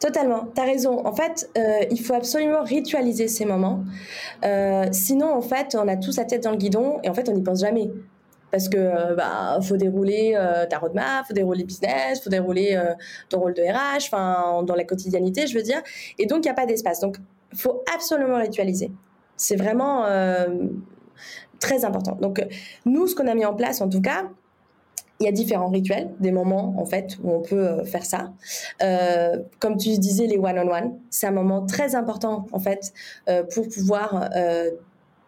Totalement, tu as raison. En fait, il faut absolument ritualiser ces moments. sinon, en fait, on a tous la tête dans le guidon et en fait, on n'y pense jamais parce que euh, bah faut dérouler euh, ta roadmap, faut dérouler business, faut dérouler euh, ton rôle de RH, enfin dans la quotidienité, je veux dire. Et donc il y a pas d'espace. Donc faut absolument ritualiser. C'est vraiment très important. Donc nous, ce qu'on a mis en place, en tout cas, il y a différents rituels, des moments en fait où on peut faire ça. comme tu disais, les one-on-one, c'est un moment très important en fait pour pouvoir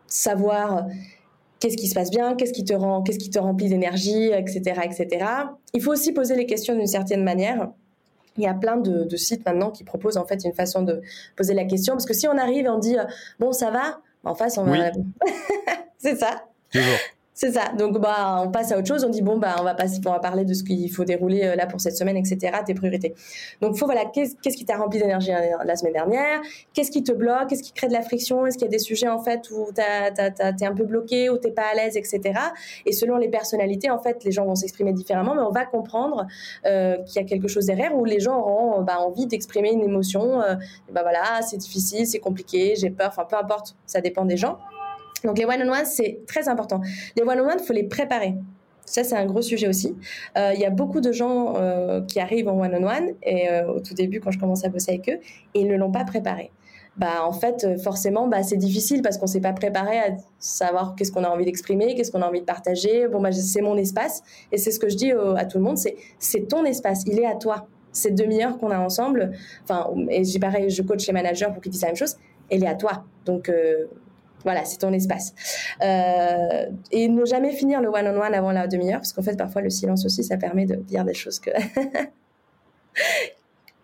savoir qu'est-ce qui se passe bien, qu'est-ce qui te rend, qu'est-ce qui te remplit d'énergie, etc., etc. Il faut aussi poser les questions d'une certaine manière. Il y a plein de, sites maintenant qui proposent en fait une façon de poser la question, parce que si on arrive et on dit euh, bon ça va, en face on va, c'est ça. C'est ça. Donc, bah, on passe à autre chose. On dit, bon, bah, on va, passer, on va parler de ce qu'il faut dérouler euh, là pour cette semaine, etc., tes priorités. Donc, faut, voilà, qu'est-ce, qui t'a rempli d'énergie euh, la semaine dernière? Qu'est-ce qui te bloque? Qu'est-ce qui crée de la friction? Est-ce qu'il y a des sujets, en fait, où t'es un peu bloqué, où t'es pas à l'aise, etc. Et selon les personnalités, en fait, les gens vont s'exprimer différemment, mais on va comprendre euh, qu'il y a quelque chose derrière où les gens auront bah, envie d'exprimer une émotion. bah voilà, c'est difficile, c'est compliqué, j'ai peur, enfin, peu importe, ça dépend des gens. Donc les one-on-one, c'est très important. Les one-on-one, il faut les préparer. Ça, c'est un gros sujet aussi. Euh, il y a beaucoup de gens euh, qui arrivent en one-on-one, et euh, au tout début, quand je commence à bosser avec eux, ils ne l'ont pas préparé. Bah, en fait, forcément, bah, c'est difficile parce qu'on ne s'est pas préparé à savoir qu'est-ce qu'on a envie d'exprimer, qu'est-ce qu'on a envie de partager. Bon, bah, c'est mon espace. Et c'est ce que je dis à tout le monde, c'est, c'est ton espace, il est à toi. Cette demi-heure qu'on a ensemble, et j'ai pareil, je coach les managers pour qu'ils disent la même chose, elle est à toi. Donc, voilà, c'est ton espace. Euh, et ne jamais finir le one-on-one avant la demi-heure, parce qu'en fait, parfois, le silence aussi, ça permet de dire des choses que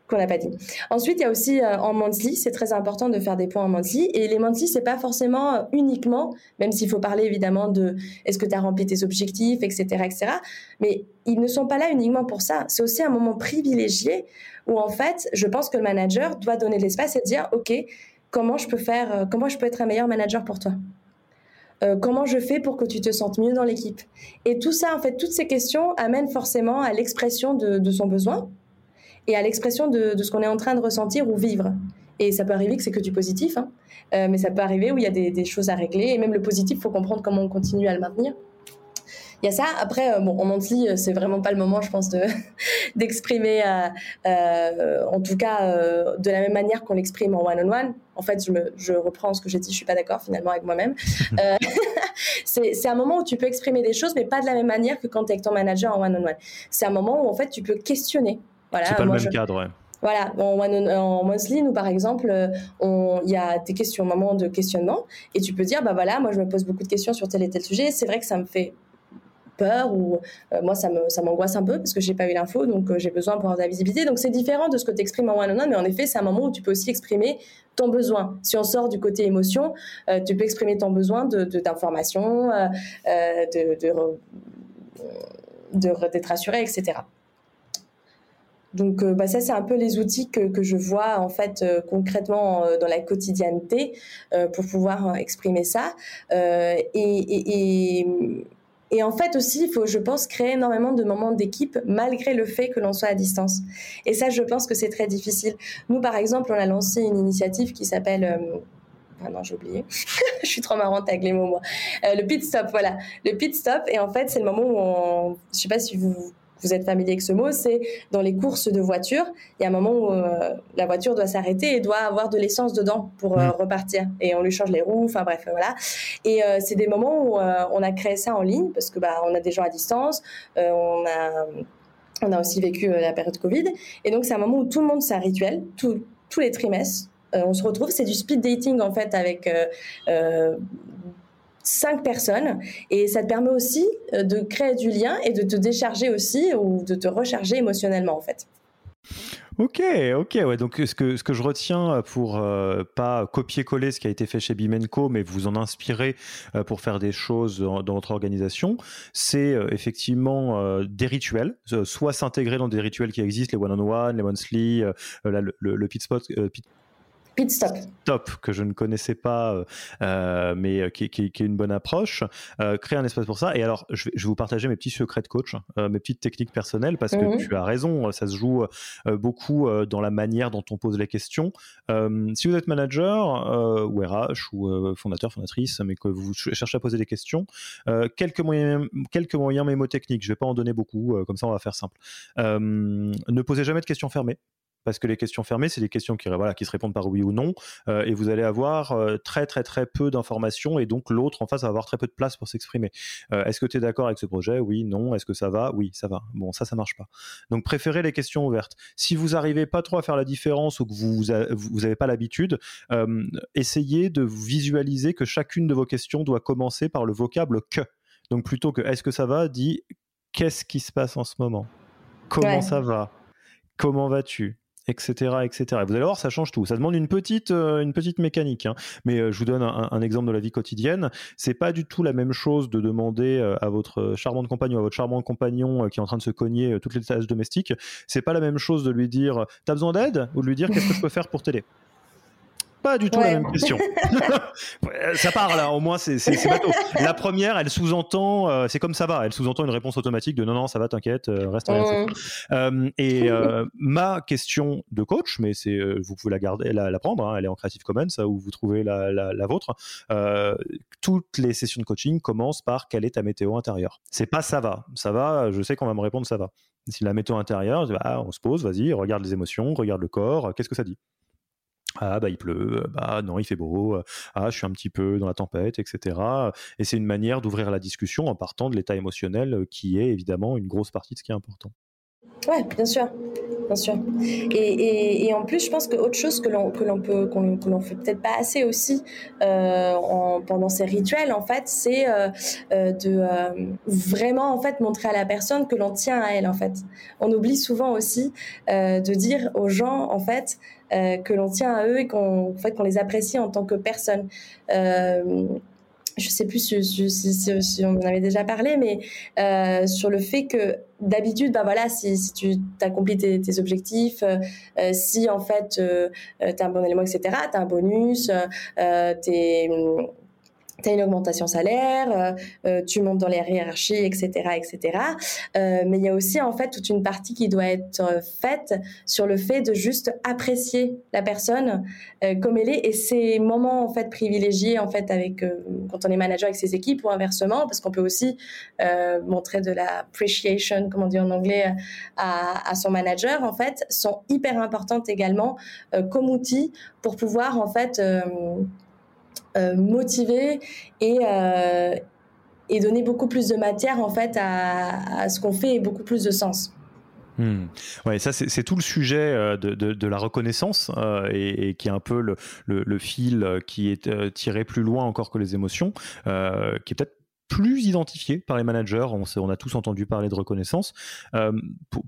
qu'on n'a pas dit. Ensuite, il y a aussi euh, en monthly, c'est très important de faire des points en monthly. Et les monthly, c'est pas forcément euh, uniquement, même s'il faut parler évidemment de est-ce que tu as rempli tes objectifs, etc., etc. Mais ils ne sont pas là uniquement pour ça. C'est aussi un moment privilégié où en fait, je pense que le manager doit donner l'espace et dire, ok, comment je peux faire, euh, comment je peux être un meilleur manager pour toi? Euh, comment je fais pour que tu te sentes mieux dans l'équipe? Et tout ça, en fait, toutes ces questions amènent forcément à l'expression de, son besoin et à l'expression de, ce qu'on est en train de ressentir ou vivre. Et ça peut arriver que c'est que du positif, hein. euh, mais ça peut arriver où il y a des, des choses à régler. Et même le positif, faut comprendre comment on continue à le maintenir. Il y a ça. Après, euh, bon, en monthly, euh, c'est vraiment pas le moment, je pense, de d'exprimer, euh, en tout cas, de la même manière qu'on l'exprime en one-on-one. En fait, je, me, je reprends ce que j'ai dit, je suis pas d'accord finalement avec moi-même. c'est un moment où tu peux exprimer des choses, mais pas de la même manière que quand tu es avec ton manager en one-on-one. C'est un moment où en fait tu peux questionner.
Voilà, c'est pas le même cadre, ouais.
Voilà, en, en monthly, nous par exemple, il y a des questions, moment de questionnement, et tu peux dire, bah voilà, moi je me pose beaucoup de questions sur tel et tel sujet. C'est vrai que ça me fait peur ou euh, moi ça me ça m'angoisse un peu parce que j'ai pas eu l'info donc euh, j'ai besoin pour avoir de la visibilité. Donc c'est différent de ce que tu exprimes en one on one mais en effet c'est un moment où tu peux aussi exprimer ton besoin. Si on sort du côté émotion euh, tu peux exprimer ton besoin de d'information de, de, d'être rassuré etc donc bah, ça c'est un peu les outils que, que je vois en fait concrètement dans la quotidienneté pour pouvoir exprimer ça. Et en fait aussi, il faut, je pense, créer énormément de moments d'équipe malgré le fait que l'on soit à distance. Et ça, je pense que c'est très difficile. Nous, par exemple, on a lancé une initiative qui s'appelle... Euh, ah non, j'ai oublié. je suis trop marrante avec les mots, moi. Euh, le pit stop, voilà. Le pit stop, et en fait, c'est le moment où on... Je sais pas si vous vous êtes familier avec ce mot, c'est dans les courses de voiture, il y a un moment où euh, la voiture doit s'arrêter et doit avoir de l'essence dedans pour euh, mm. repartir. Et on lui change les roues, enfin bref, voilà. Et euh, c'est des moments où on a créé ça en ligne parce que bah, on a des gens à distance, on a on a aussi vécu la période Covid. Et donc, c'est un moment où tout le monde, c'est un rituel, tous les trimestres. on se retrouve, c'est du speed dating en fait avec cinq personnes et ça te permet aussi euh, de créer du lien et de te décharger aussi ou de te recharger émotionnellement en fait.
Ok, ok, ouais. Donc ce que ce que je retiens pour euh, pas copier-coller ce qui a été fait chez Bimenco, mais vous en inspirer euh, pour faire des choses dans, votre organisation, c'est effectivement des rituels, soit s'intégrer dans des rituels qui existent, les one-on-one, les monthly, le, pit spot, Pit
stop.
Top, que je ne connaissais pas, euh, euh, mais qui, qui, qui, est une bonne approche. Euh, créer un espace pour ça. Et alors, je vais, je vais vous partager mes petits secrets de coach, mes petites techniques personnelles, parce que mhm. tu as raison, ça se joue beaucoup dans la manière dont on pose les questions. si vous êtes manager ou RH ou fondateur, fondatrice, mais que vous cherchez à poser des questions, quelques moyens, quelques moyens mémotechniques. Je ne vais pas en donner beaucoup, comme ça on va faire simple. ne posez jamais de questions fermées parce que les questions fermées, c'est des questions qui, voilà, qui se répondent par oui ou non, euh, et vous allez avoir euh, très très très peu d'informations, et donc l'autre en face va avoir très peu de place pour s'exprimer. Euh, est-ce que tu es d'accord avec ce projet? Oui, non. Est-ce que ça va? Oui, ça va. Bon, ça, ça marche pas. Donc préférez les questions ouvertes. Si vous arrivez pas trop à faire la différence ou que vous vous n'avez pas l'habitude, essayez de visualiser que chacune de vos questions doit commencer par le vocable que. Donc plutôt que est-ce que ça va, dit qu'est-ce qui se passe en ce moment? Comment ça va? Comment vas-tu? Etc., etc. vous allez voir, ça change tout. Ça demande une petite, euh, une petite mécanique. Hein. Mais euh, je vous donne un, exemple de la vie quotidienne. C'est pas du tout la même chose de demander euh, à votre charmante compagne ou à votre charmant compagnon qui est en train de se cogner toutes les tâches domestiques. C'est pas la même chose de lui dire t'as besoin d'aide? ou de lui dire qu'est-ce que je peux faire pour t'aider? Pas du tout la même question. ça part là, au moins c'est bateau. La première, elle sous-entend, euh, c'est comme ça va, elle sous-entend une réponse automatique de non, non, ça va, t'inquiète, euh, reste en euh, Et ma question de coach, mais c'est, vous pouvez la garder, la, prendre, hein, elle est en Creative Commons, où vous trouvez la, la, vôtre. toutes les sessions de coaching commencent par quelle est ta météo intérieure? C'est pas ça va, ça va, je sais qu'on va me répondre ça va. Si la météo intérieure, bah, on se pose, vas-y, regarde les émotions, regarde le corps, qu'est-ce que ça dit? Ah bah il pleut, bah non il fait beau, ah je suis un petit peu dans la tempête, etc. Et c'est une manière d'ouvrir la discussion en partant de l'état émotionnel qui est évidemment une grosse partie de ce qui est important.
Ouais, bien sûr, bien sûr. Et, et, en plus, je pense que autre chose que l'on que l'on peut qu'on que l'on fait peut-être pas assez aussi euh, en, pendant ces rituels, en fait, c'est euh, euh de euh, vraiment en fait montrer à la personne que l'on tient à elle. En fait, on oublie souvent aussi euh, de dire aux gens en fait que l'on tient à eux et qu'on en fait qu'on les apprécie en tant que personne je sais plus si, si, si, on en avait déjà parlé, mais euh, sur le fait que d'habitude, bah voilà, si, si tu accomplis tes, tes objectifs, euh, euh si en fait euh, euh tu as un bon élément, etc., tu as un bonus, euh, tu tu as une augmentation salaire, euh, euh, tu montes dans les hiérarchies, etc., etc. Euh, mais il y a aussi en fait toute une partie qui doit être faite sur le fait de juste apprécier la personne comme elle est et ces moments en fait privilégiés en fait avec quand on est manager avec ses équipes ou inversement parce qu'on peut aussi montrer de la appreciation, comme on dit en anglais, à, à, son manager en fait sont hyper importantes également comme outil pour pouvoir en fait euh, motiver et, euh, et donner beaucoup plus de matière en fait à, ce qu'on fait et beaucoup plus de sens.
Hmm. Ouais, ça c'est tout le sujet euh, de, de, la reconnaissance et, qui est un peu le, le, le fil qui est tiré plus loin encore que les émotions, qui est peut-être plus identifié par les managers. On, a tous entendu parler de reconnaissance. Euh,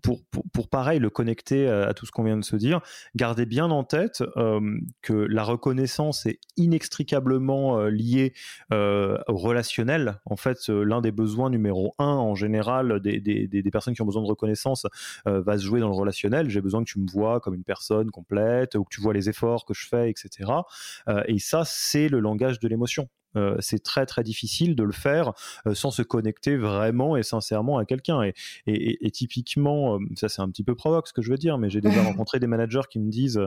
pour, pareil, le connecter à, tout ce qu'on vient de se dire, gardez bien en tête euh, que la reconnaissance est inextricablement euh, liée au relationnel. En fait, l'un des besoins numéro un en général des, des, personnes qui ont besoin de reconnaissance va se jouer dans le relationnel. J'ai besoin que tu me vois comme une personne complète ou que tu vois les efforts que je fais, etc. et ça, c'est le langage de l'émotion. C'est très très difficile de le faire sans se connecter vraiment et sincèrement à quelqu'un. Et, et, typiquement, ça c'est un petit peu provoque ce que je veux dire, mais j'ai déjà rencontré des managers qui me disent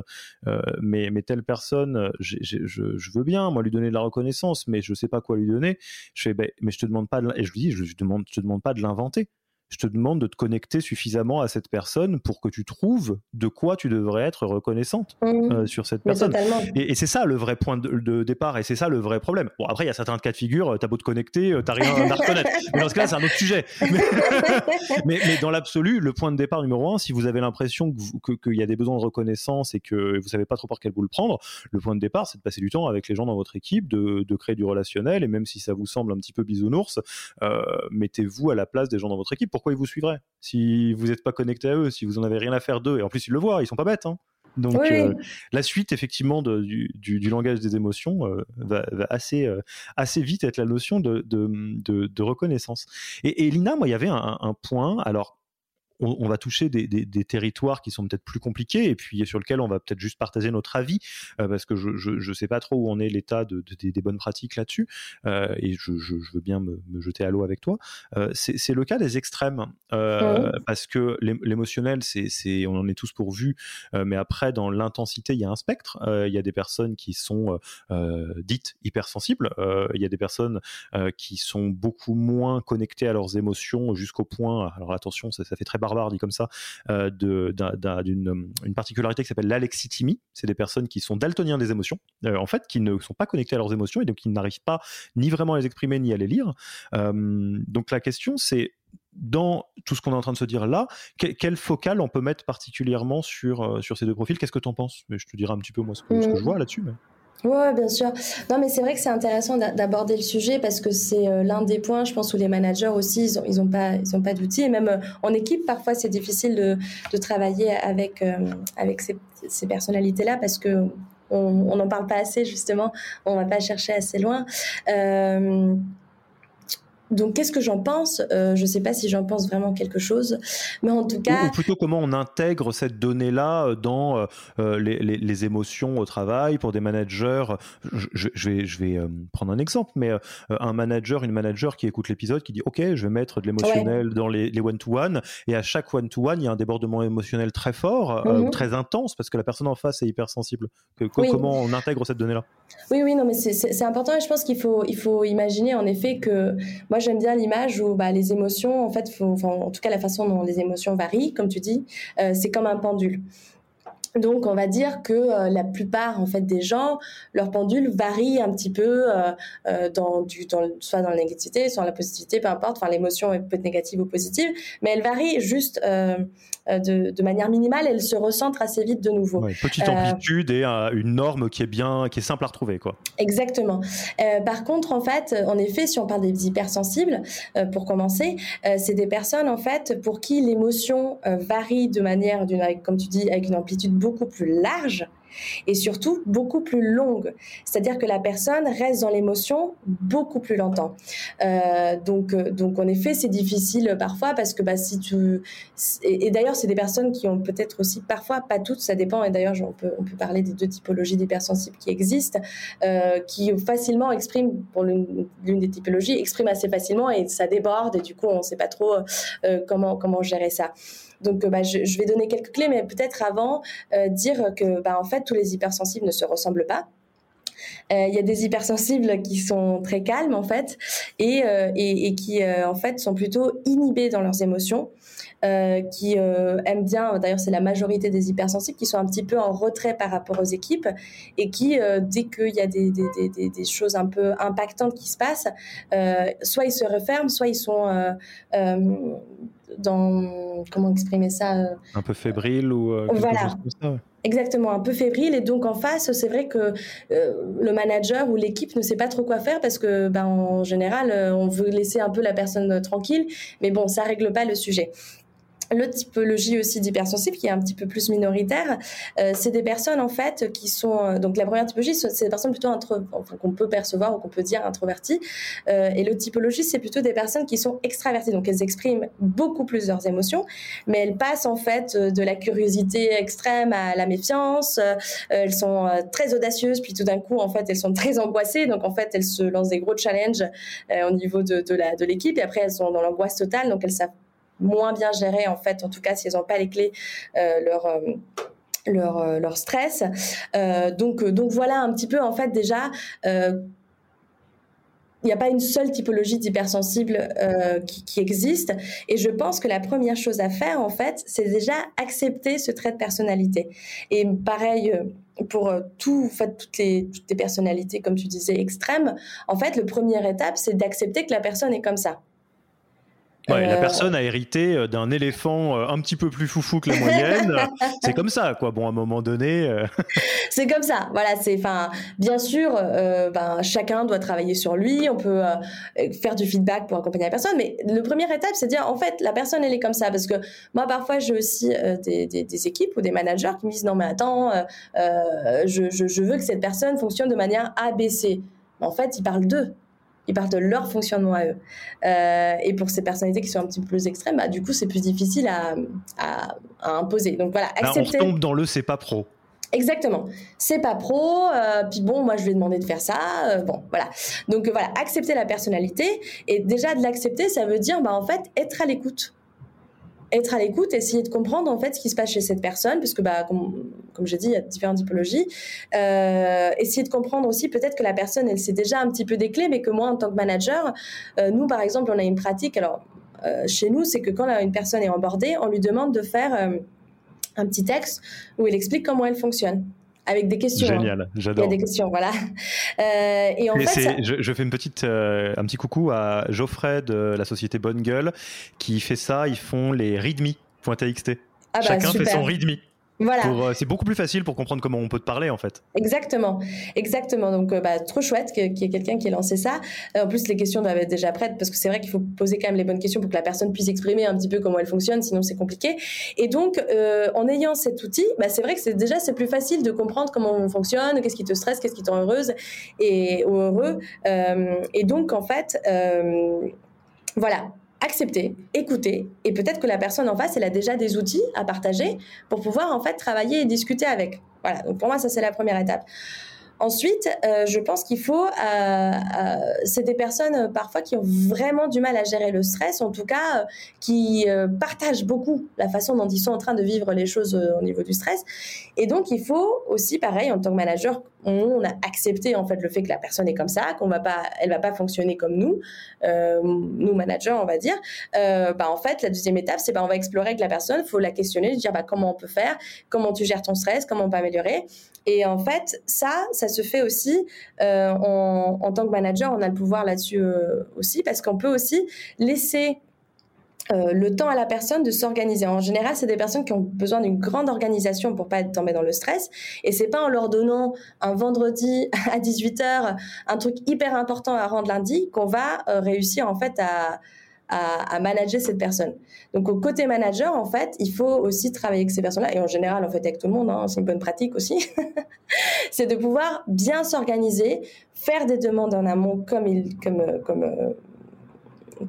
mais, mais telle personne, je, je, veux bien moi lui donner de la reconnaissance, mais je sais pas quoi lui donner. Je fais ben, mais je te demande pas de, et je lui dis je, demande je te demande pas de l'inventer je te demande de te connecter suffisamment à cette personne pour que tu trouves de quoi tu devrais être reconnaissante mmh. euh, sur cette personne. Et, c'est ça le vrai point de, départ et c'est ça le vrai problème. Bon, après, il y a certains cas de figure, t'as beau te connecter, euh, t'as rien à reconnaître. mais dans ce cas-là, c'est un autre sujet. Mais, dans l'absolu, le point de départ numéro un, si vous avez l'impression qu'il que, y a des besoins de reconnaissance et que vous savez pas trop par quel bout le prendre, le point de départ, c'est de passer du temps avec les gens dans votre équipe, de, créer du relationnel et même si ça vous semble un petit peu bisounours, euh, mettez-vous à la place des gens dans votre équipe pourquoi ils vous suivraient si vous n'êtes pas connecté à eux, si vous en avez rien à faire d'eux Et en plus, ils le voient, ils sont pas bêtes. Hein. Donc euh, la suite effectivement du, langage des émotions euh, va, assez, euh, assez vite être la notion de, de, reconnaissance. Et, Lina, moi, il y avait un, un point. Alors on, va toucher des, territoires qui sont peut-être plus compliqués et puis sur lesquels on va peut-être juste partager notre avis euh, parce que je ne sais pas trop où on est l'état de, des bonnes pratiques là-dessus euh, et je, veux bien me, jeter à l'eau avec toi. Euh, c'est le cas des extrêmes parce que l'émotionnel, c'est on en est tous pourvus, mais après dans l'intensité, il y a un spectre. il y a des personnes qui sont dites hypersensibles, il y a des personnes qui sont beaucoup moins connectées à leurs émotions jusqu'au point. Alors attention, ça, ça fait très bas barbare dit comme ça, euh, d'une une particularité qui s'appelle l'alexithymie. C'est des personnes qui sont daltoniens des émotions, euh, en fait, qui ne sont pas connectés à leurs émotions et donc qui n'arrivent pas ni vraiment à les exprimer ni à les lire. Euh, donc la question, c'est dans tout ce qu'on est en train de se dire là, quel, focal on peut mettre particulièrement sur, sur ces deux profils? Qu'est-ce que tu en penses Je te dirai un petit peu moi ce que, ce que je vois là-dessus. Mais...
Oui, bien sûr. Non, mais c'est vrai que c'est intéressant d'aborder le sujet parce que c'est euh, l'un des points, je pense, où les managers aussi, ils n'ont ils ont pas, ils ont pas d'outils. Et même euh, en équipe, parfois, c'est difficile de, de, travailler avec, euh, avec ces, ces personnalités-là parce que on n'en parle pas assez, justement. On va pas chercher assez loin. Euh, donc, qu'est-ce que j'en pense? Euh, Je ne sais pas si j'en pense vraiment quelque chose, mais en tout cas.
Ou, plutôt, comment on intègre cette donnée-là euh, dans euh, les, les, les, émotions au travail? Pour des managers je, je, vais, je vais prendre un exemple, mais un manager, une manager qui écoute l'épisode, qui dit OK, je vais mettre de l'émotionnel dans les, one-to-one, et à chaque one-to-one, il y a un débordement émotionnel très fort, mhm. très intense, parce que la personne en face est hypersensible. Que, Comment on intègre cette donnée-là?
Oui, oui, non, mais c'est important, et je pense qu'il faut, il faut imaginer en effet que moi, j'aime bien l'image où bah, les émotions, en fait, en tout cas la façon dont les émotions varient, comme tu dis, euh, c'est comme un pendule. Donc, on va dire que euh, la plupart en fait des gens, leur pendule varie un petit peu euh, dans du, soit dans la négativité, soit dans la positivité, peu importe. Enfin, l'émotion peut être négative ou positive, mais elle varie juste euh, de, manière minimale, elle se recentre assez vite de nouveau.
petite euh, amplitude et euh, une norme qui est bien, qui est simple à retrouver, quoi.
Exactement. par contre, en fait, en effet, si on parle des hypersensibles, pour commencer, c'est des personnes en fait pour qui l'émotion varie de manière, comme tu dis, avec une amplitude beaucoup plus large et surtout beaucoup plus longue. C'est-à-dire que la personne reste dans l'émotion beaucoup plus longtemps. Euh, donc, euh, donc en effet, c'est difficile parfois parce que bah, si tu et, d'ailleurs, c'est des personnes qui ont peut-être aussi parfois pas toutes, ça dépend. Et d'ailleurs, on peut on peut parler des deux typologies d'hypersensibles qui existent, euh, qui facilement expriment pour l'une des typologies expriment assez facilement et ça déborde et du coup on ne sait pas trop comment comment gérer ça. Donc, bah, je, vais donner quelques clés, mais peut-être avant dire que, bah, en fait, tous les hypersensibles ne se ressemblent pas. Euh, il y a des hypersensibles qui sont très calmes en fait et, euh, et, qui euh, en fait sont plutôt inhibés dans leurs émotions. qui aiment bien, d'ailleurs c'est la majorité des hypersensibles, qui sont un petit peu en retrait par rapport aux équipes et qui, dès qu'il y a des, des, des, choses un peu impactantes qui se passent, soit ils se referment, soit ils sont dans comment exprimer ça
Un peu fébrile ou
voilà. Exactement, un peu fébrile et donc en face, c'est vrai que euh, le manager ou l'équipe ne sait pas trop quoi faire parce que, ben, en général, euh, on veut laisser un peu la personne tranquille, mais bon, ça règle pas le sujet. L'autre typologie aussi d'hypersensible qui est un petit peu plus minoritaire, euh, c'est des personnes en fait qui sont euh, donc la première typologie c'est des personnes plutôt intro, qu'on peut percevoir ou qu'on peut dire introverties euh, et l'autre typologie c'est plutôt des personnes qui sont extraverties. Donc elles expriment beaucoup plus leurs émotions mais elles passent en fait de la curiosité extrême à la méfiance, elles sont très audacieuses puis tout d'un coup en fait elles sont très angoissées. Donc en fait elles se lancent des gros challenges au niveau de, de de l'équipe et après elles sont dans l'angoisse totale. Donc elles savent moins bien gérer en fait, en tout cas s'ils n'ont pas les clés, euh, leur euh, leur, euh, leur, stress. donc, donc voilà un petit peu en fait déjà il n'y a pas une seule typologie d'hypersensible qui, existe. Et je pense que la première chose à faire, en fait, c'est déjà accepter ce trait de personnalité. Et pareil pour tout, en fait, toutes, les, toutes les personnalités, comme tu disais, extrêmes, en fait, le première étape, c'est d'accepter que la personne est comme ça.
La euh, personne a hérité euh, d'un éléphant euh, un petit peu plus foufou que la moyenne. c'est comme ça, quoi. Bon, à un moment donné.
c'est comme ça. Voilà, c'est. Enfin, bien sûr, ben, chacun doit travailler sur lui. On peut faire du feedback pour accompagner la personne, mais le première étape, c'est de dire, en fait, la personne, elle est comme ça, parce que moi, parfois, j'ai aussi des, des, équipes ou des managers qui me disent, non, mais attends, je, je, je veux que cette personne fonctionne de manière ABC. En fait, ils parlent d'eux ils parlent de leur fonctionnement à eux. Euh, et pour ces personnalités qui sont un petit peu plus extrêmes, bah, du coup, c'est plus difficile à, à, imposer. Donc voilà,
accepter. on tombe dans le c'est pas pro.
Exactement. C'est pas pro. Euh, puis bon, moi je lui ai demandé de faire ça. Euh, bon, voilà. Donc voilà, accepter la personnalité et déjà de l'accepter, ça veut dire bah en fait être à l'écoute être à l'écoute, essayer de comprendre en fait ce qui se passe chez cette personne, parce que bah, comme, comme j'ai dit, il y a différentes typologies. Euh, essayer de comprendre aussi peut-être que la personne, elle sait déjà un petit peu des clés, mais que moi, en tant que manager, euh, nous, par exemple, on a une pratique. Alors, euh, chez nous, c'est que quand une personne est embordée, on lui demande de faire un petit texte où il explique comment elle fonctionne avec des questions.
Hein. Génial, j'adore.
Il y a des questions, voilà. Euh,
et en fait, je, fais une petite, euh, un petit coucou à Geoffrey de la société Bonne Gueule qui fait ça. Ils font les readme.txt. Ah bah, Chacun fait son readme. Voilà. Euh, c'est beaucoup plus facile pour comprendre comment on peut te parler en fait.
Exactement, exactement. Donc euh, bah, trop chouette qu'il y ait quelqu'un qui ait lancé ça. Euh, en plus les questions doivent être déjà prêtes parce que c'est vrai qu'il faut poser quand même les bonnes questions pour que la personne puisse exprimer un petit peu comment elle fonctionne, sinon c'est compliqué. Et donc en ayant cet outil, bah, c'est vrai que c'est déjà c'est plus facile de comprendre comment on fonctionne, qu'est-ce qui te stresse, qu'est-ce qui te rend heureuse et ou heureux. et donc en fait voilà, accepter, écouter, et peut-être que la personne en face, elle a déjà des outils à partager pour pouvoir en fait travailler et discuter avec. Voilà, donc pour moi, ça c'est la première étape. Ensuite, euh, je pense qu'il faut, euh, euh, c'est des personnes parfois qui ont vraiment du mal à gérer le stress, en tout cas qui partagent beaucoup la façon dont ils sont en train de vivre les choses au niveau du stress. Et donc, il faut aussi, pareil, en tant que manager, on, a accepté en fait le fait que la personne est comme ça, qu'on va pas, elle va pas fonctionner comme nous, nous managers, on va dire. bah en fait, la deuxième étape, c'est bah on va explorer avec la personne, faut la questionner, dire bah comment on peut faire, comment tu gères ton stress, comment on peut améliorer. Et en fait, ça, ça se fait aussi euh, en, tant que manager, on a le pouvoir là-dessus euh, aussi, parce qu'on peut aussi laisser euh, le temps à la personne de s'organiser. En général, c'est des personnes qui ont besoin d'une grande organisation pour pas être tombées dans le stress. Et c'est pas en leur donnant un vendredi à 18h un truc hyper important à rendre lundi qu'on va réussir en fait à, à, manager cette personne. Donc au côté manager, en fait, il faut aussi travailler avec ces personnes-là, et en général, en fait, avec tout le monde, hein, c'est une bonne pratique aussi, c'est de pouvoir bien s'organiser, faire des demandes en amont comme il, comme, comme euh,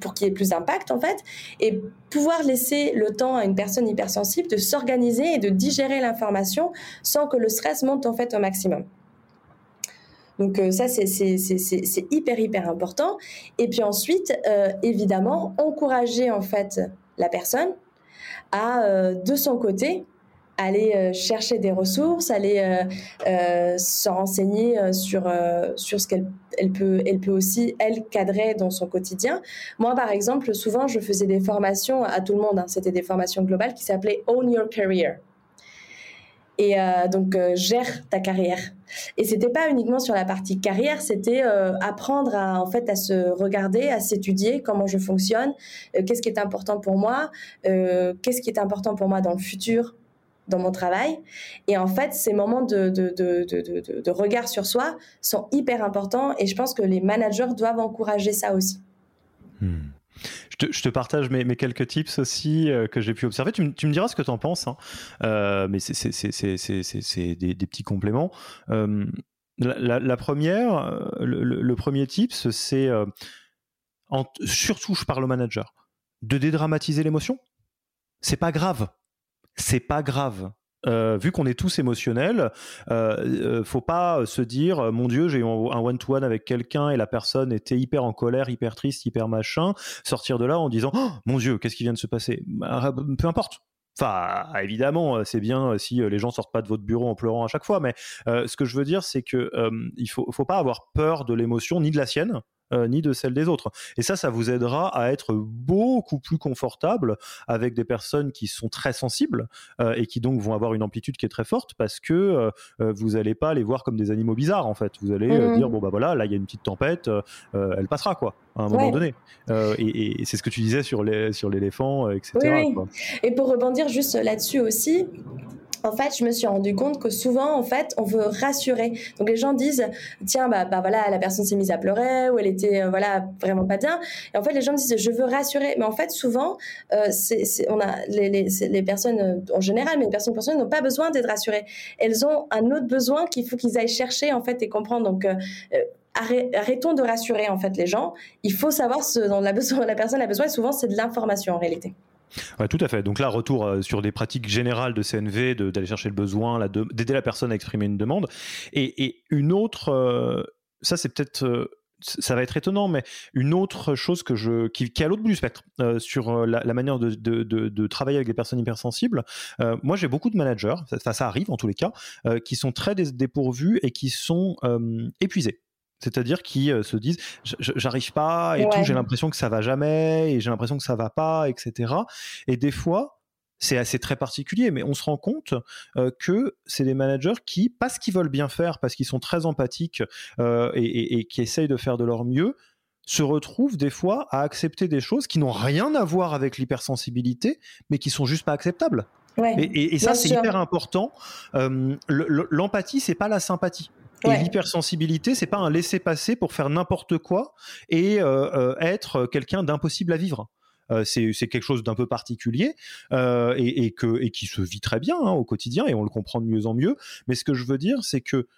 pour qu'il y ait plus d'impact en fait, et pouvoir laisser le temps à une personne hypersensible de s'organiser et de digérer l'information sans que le stress monte en fait au maximum. Donc euh, ça, c'est hyper, hyper important. Et puis ensuite, euh, évidemment, encourager en fait la personne à, euh, de son côté, aller chercher des ressources, aller se renseigner sur sur ce qu'elle elle peut elle peut aussi elle cadrer dans son quotidien. Moi par exemple, souvent je faisais des formations à tout le monde, hein. c'était des formations globales qui s'appelaient Own Your Career et euh, donc euh, gère ta carrière. Et c'était pas uniquement sur la partie carrière, c'était euh, apprendre à en fait à se regarder, à s'étudier comment je fonctionne, qu'est-ce qui est important pour moi, qu'est-ce qui est important pour moi dans le futur, dans mon travail. Et en fait, ces moments de, regard sur soi sont hyper importants et je pense que les managers doivent encourager ça aussi.
Hmm. Je te, partage mes, quelques tips aussi que j'ai pu observer. Tu, me diras ce que tu en penses, hein. mais c'est des, petits compléments. La, première, le, premier tips, c'est surtout, je parle au manager, de dédramatiser l'émotion. C'est pas grave. C'est pas grave. Euh, vu qu'on est tous émotionnels, euh, euh, faut pas se dire mon Dieu j'ai eu un one-to-one avec quelqu'un et la personne était hyper en colère, hyper triste, hyper machin, sortir de là en disant oh, mon Dieu qu'est-ce qui vient de se passer? Bah, Peu importe. Enfin, évidemment, c'est bien si les gens sortent pas de votre bureau en pleurant à chaque fois, mais ce que je veux dire, c'est que il faut pas avoir peur de l'émotion ni de la sienne. Euh, ni de celle des autres. Et ça, ça vous aidera à être beaucoup plus confortable avec des personnes qui sont très sensibles euh, et qui donc vont avoir une amplitude qui est très forte parce que euh, vous n'allez pas les voir comme des animaux bizarres en fait. Vous allez mmh. dire bon bah voilà, là il y a une petite tempête, elle passera quoi à un moment donné. et, c'est ce que tu disais sur les sur l'éléphant, etc.
Et pour rebondir juste là-dessus aussi, en fait, je me suis rendu compte que souvent, en fait, on veut rassurer. Donc les gens disent, tiens, bah, bah voilà, la personne s'est mise à pleurer ou elle était, euh, voilà, vraiment pas bien. Et en fait, les gens disent, je veux rassurer. Mais en fait, souvent, euh, on a les, personnes euh, en général, mais les personnes personnelles n'ont pas besoin d'être rassurées. Elles ont un autre besoin qu'il faut qu'ils aillent chercher en fait et comprendre. Donc arrêtons de rassurer en fait les gens. Il faut savoir ce dont la, la personne a besoin. Et souvent, c'est de l'information en réalité.
Tout à fait. Donc là, retour euh, sur des pratiques générales de CNV, d'aller chercher le besoin, d'aider la personne à exprimer une demande. Et, une autre, euh, ça c'est peut-être euh, ça va être étonnant, mais une autre chose que je, qui, est à l'autre bout du spectre sur la, manière de, travailler avec des personnes hypersensibles, moi j'ai beaucoup de managers, ça, arrive en tous les cas, qui sont très dépourvus et qui sont épuisés c'est-à-dire qui euh, se disent j'arrive pas et tout, j'ai l'impression que ça va jamais et j'ai l'impression que ça va pas, etc. Et des fois, c'est assez très particulier, mais on se rend compte euh, que c'est des managers qui, parce qu'ils veulent bien faire, parce qu'ils sont très empathiques euh, et, qui essayent de faire de leur mieux, se retrouvent des fois à accepter des choses qui n'ont rien à voir avec l'hypersensibilité, mais qui sont juste pas acceptables. et, ça, c'est hyper important. L'empathie, c'est pas la sympathie. Et l'hypersensibilité, c'est pas un laisser-passer pour faire n'importe quoi et euh, euh, être quelqu'un d'impossible à vivre. Euh, c'est quelque chose d'un peu particulier et, que, et qui se vit très bien hein, au quotidien et on le comprend de mieux en mieux. Mais ce que je veux dire, c'est que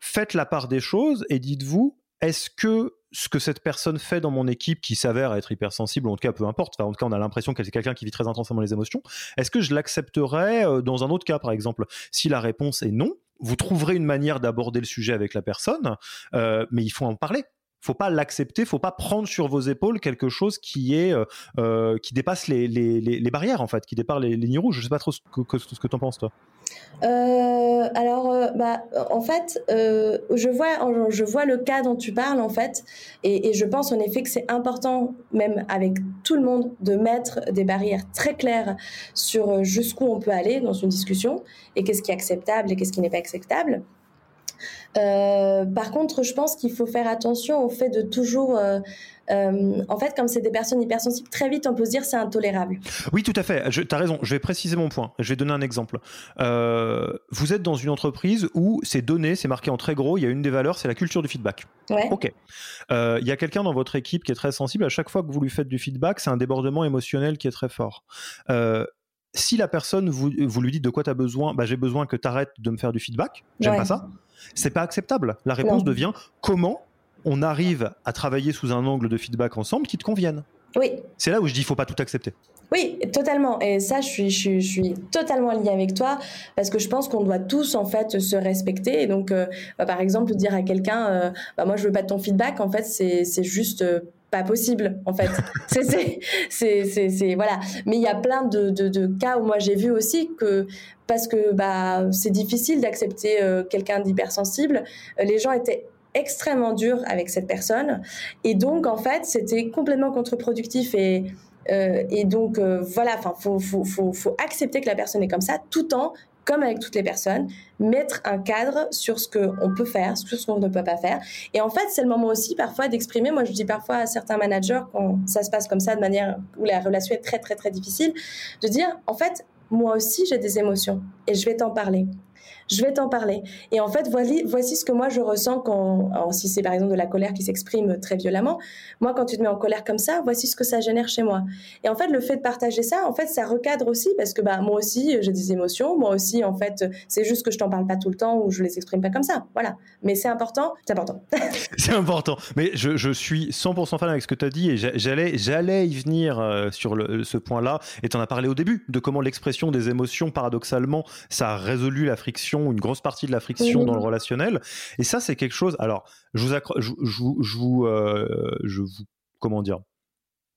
faites la part des choses et dites-vous, est-ce que ce que cette personne fait dans mon équipe qui s'avère être hypersensible, en tout cas peu importe, en tout cas on a l'impression qu'elle est quelqu'un qui vit très intensément les émotions, est-ce que je l'accepterais dans un autre cas par exemple? Si la réponse est non, vous trouverez une manière d'aborder le sujet avec la personne, euh, mais il faut en parler. Faut pas l'accepter, faut pas prendre sur vos épaules quelque chose qui est euh, euh, qui dépasse les, les, les, barrières en fait, qui dépasse les lignes rouges. Je sais pas trop ce que, ce que tu en penses toi.
Euh, alors, euh, bah, en fait, euh, je, vois, je vois le cas dont tu parles, en fait, et, je pense en effet que c'est important, même avec tout le monde, de mettre des barrières très claires sur jusqu'où on peut aller dans une discussion, et qu'est-ce qui est acceptable et qu'est-ce qui n'est pas acceptable. par contre, je pense qu'il faut faire attention au fait de toujours en fait, comme c'est des personnes hypersensibles, très vite on peut se dire c'est intolérable.
Oui, tout à fait. Tu as raison. Je vais préciser mon point. Je vais donner un exemple. Euh, vous êtes dans une entreprise où c'est donné, c'est marqué en très gros. Il y a une des valeurs, c'est la culture du feedback. Ok. Euh, il y a quelqu'un dans votre équipe qui est très sensible. À chaque fois que vous lui faites du feedback, c'est un débordement émotionnel qui est très fort si la personne vous, vous, lui dites de quoi tu as besoin, bah, j'ai besoin que tu arrêtes de me faire du feedback, j'aime pas ça, c'est pas acceptable. La réponse devient comment on arrive à travailler sous un angle de feedback ensemble qui te convienne.
Oui.
C'est là où je dis il faut pas tout accepter.
Oui, totalement. Et ça, je suis, je, suis totalement liée avec toi parce que je pense qu'on doit tous en fait se respecter. Et donc, euh, bah, par exemple, dire à quelqu'un, euh, bah, moi, je veux pas ton feedback. En fait, c'est juste euh, pas possible. En fait, c'est c'est voilà. Mais il y a plein de, de, cas où moi j'ai vu aussi que parce que bah c'est difficile d'accepter quelqu'un d'hypersensible. Les gens étaient extrêmement dur avec cette personne. Et donc, en fait, c'était complètement contre-productif et, euh, et donc, euh, voilà, enfin, faut, faut, faut, faut, accepter que la personne est comme ça, tout en, comme avec toutes les personnes, mettre un cadre sur ce qu'on peut faire, sur ce qu'on ne peut pas faire. Et en fait, c'est le moment aussi parfois d'exprimer. Moi, je dis parfois à certains managers, quand ça se passe comme ça, de manière où la relation est très, très, très difficile, de dire, en fait, moi aussi, j'ai des émotions et je vais t'en parler. Je vais t'en parler. Et en fait, voici, ce que moi je ressens quand, si c'est par exemple de la colère qui s'exprime très violemment, moi quand tu te mets en colère comme ça, voici ce que ça génère chez moi. Et en fait, le fait de partager ça, en fait, ça recadre aussi parce que bah moi aussi j'ai des émotions, moi aussi en fait, c'est juste que je t'en parle pas tout le temps ou je les exprime pas comme ça. Voilà. Mais c'est important, c'est important.
c'est important. Mais je, suis 100% fan avec ce que tu as dit et j'allais j'allais y venir euh, sur le, ce point-là et tu en as parlé au début de comment l'expression des émotions paradoxalement ça a résolu la friction, une grosse partie de la friction dans le relationnel. Et ça, c'est quelque chose. Alors, je vous, je, je, vous, euh, je vous, comment dire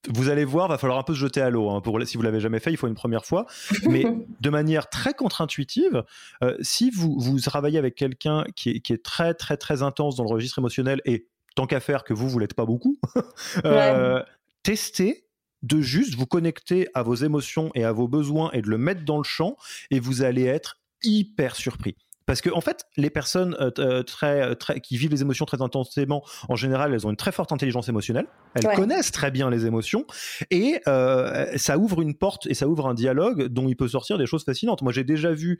vous allez voir, va falloir un peu se jeter à l'eau. Hein, pour si vous l'avez jamais fait, il faut une première fois. Mais de manière très contre-intuitive, euh, si vous, vous travaillez avec quelqu'un qui est, qui est, très très très intense dans le registre émotionnel et tant qu'à faire que vous vous l'êtes pas beaucoup, euh, testez de juste vous connecter à vos émotions et à vos besoins et de le mettre dans le champ et vous allez être hyper surpris. Parce que en fait, les personnes euh, euh, très, euh, très, qui vivent les émotions très intensément, en général, elles ont une très forte intelligence émotionnelle. Elles connaissent très bien les émotions et ça ouvre une porte et ça ouvre un dialogue dont il peut sortir des choses fascinantes. Moi, j'ai déjà vu,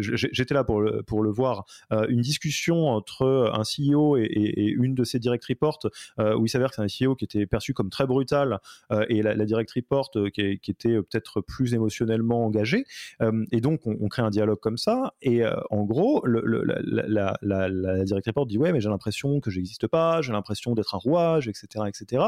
j'étais là pour le, pour le voir, une discussion entre un CEO et, une de ses direct reports où il s'avère que c'est un CEO qui était perçu comme très brutal et la, direct report qui, qui était peut-être plus émotionnellement engagé. et donc, on, on, crée un dialogue comme ça et en gros, le, la, la, la, directrice dit ouais, mais j'ai l'impression que j'existe pas, j'ai l'impression d'être un rouage, etc., etc.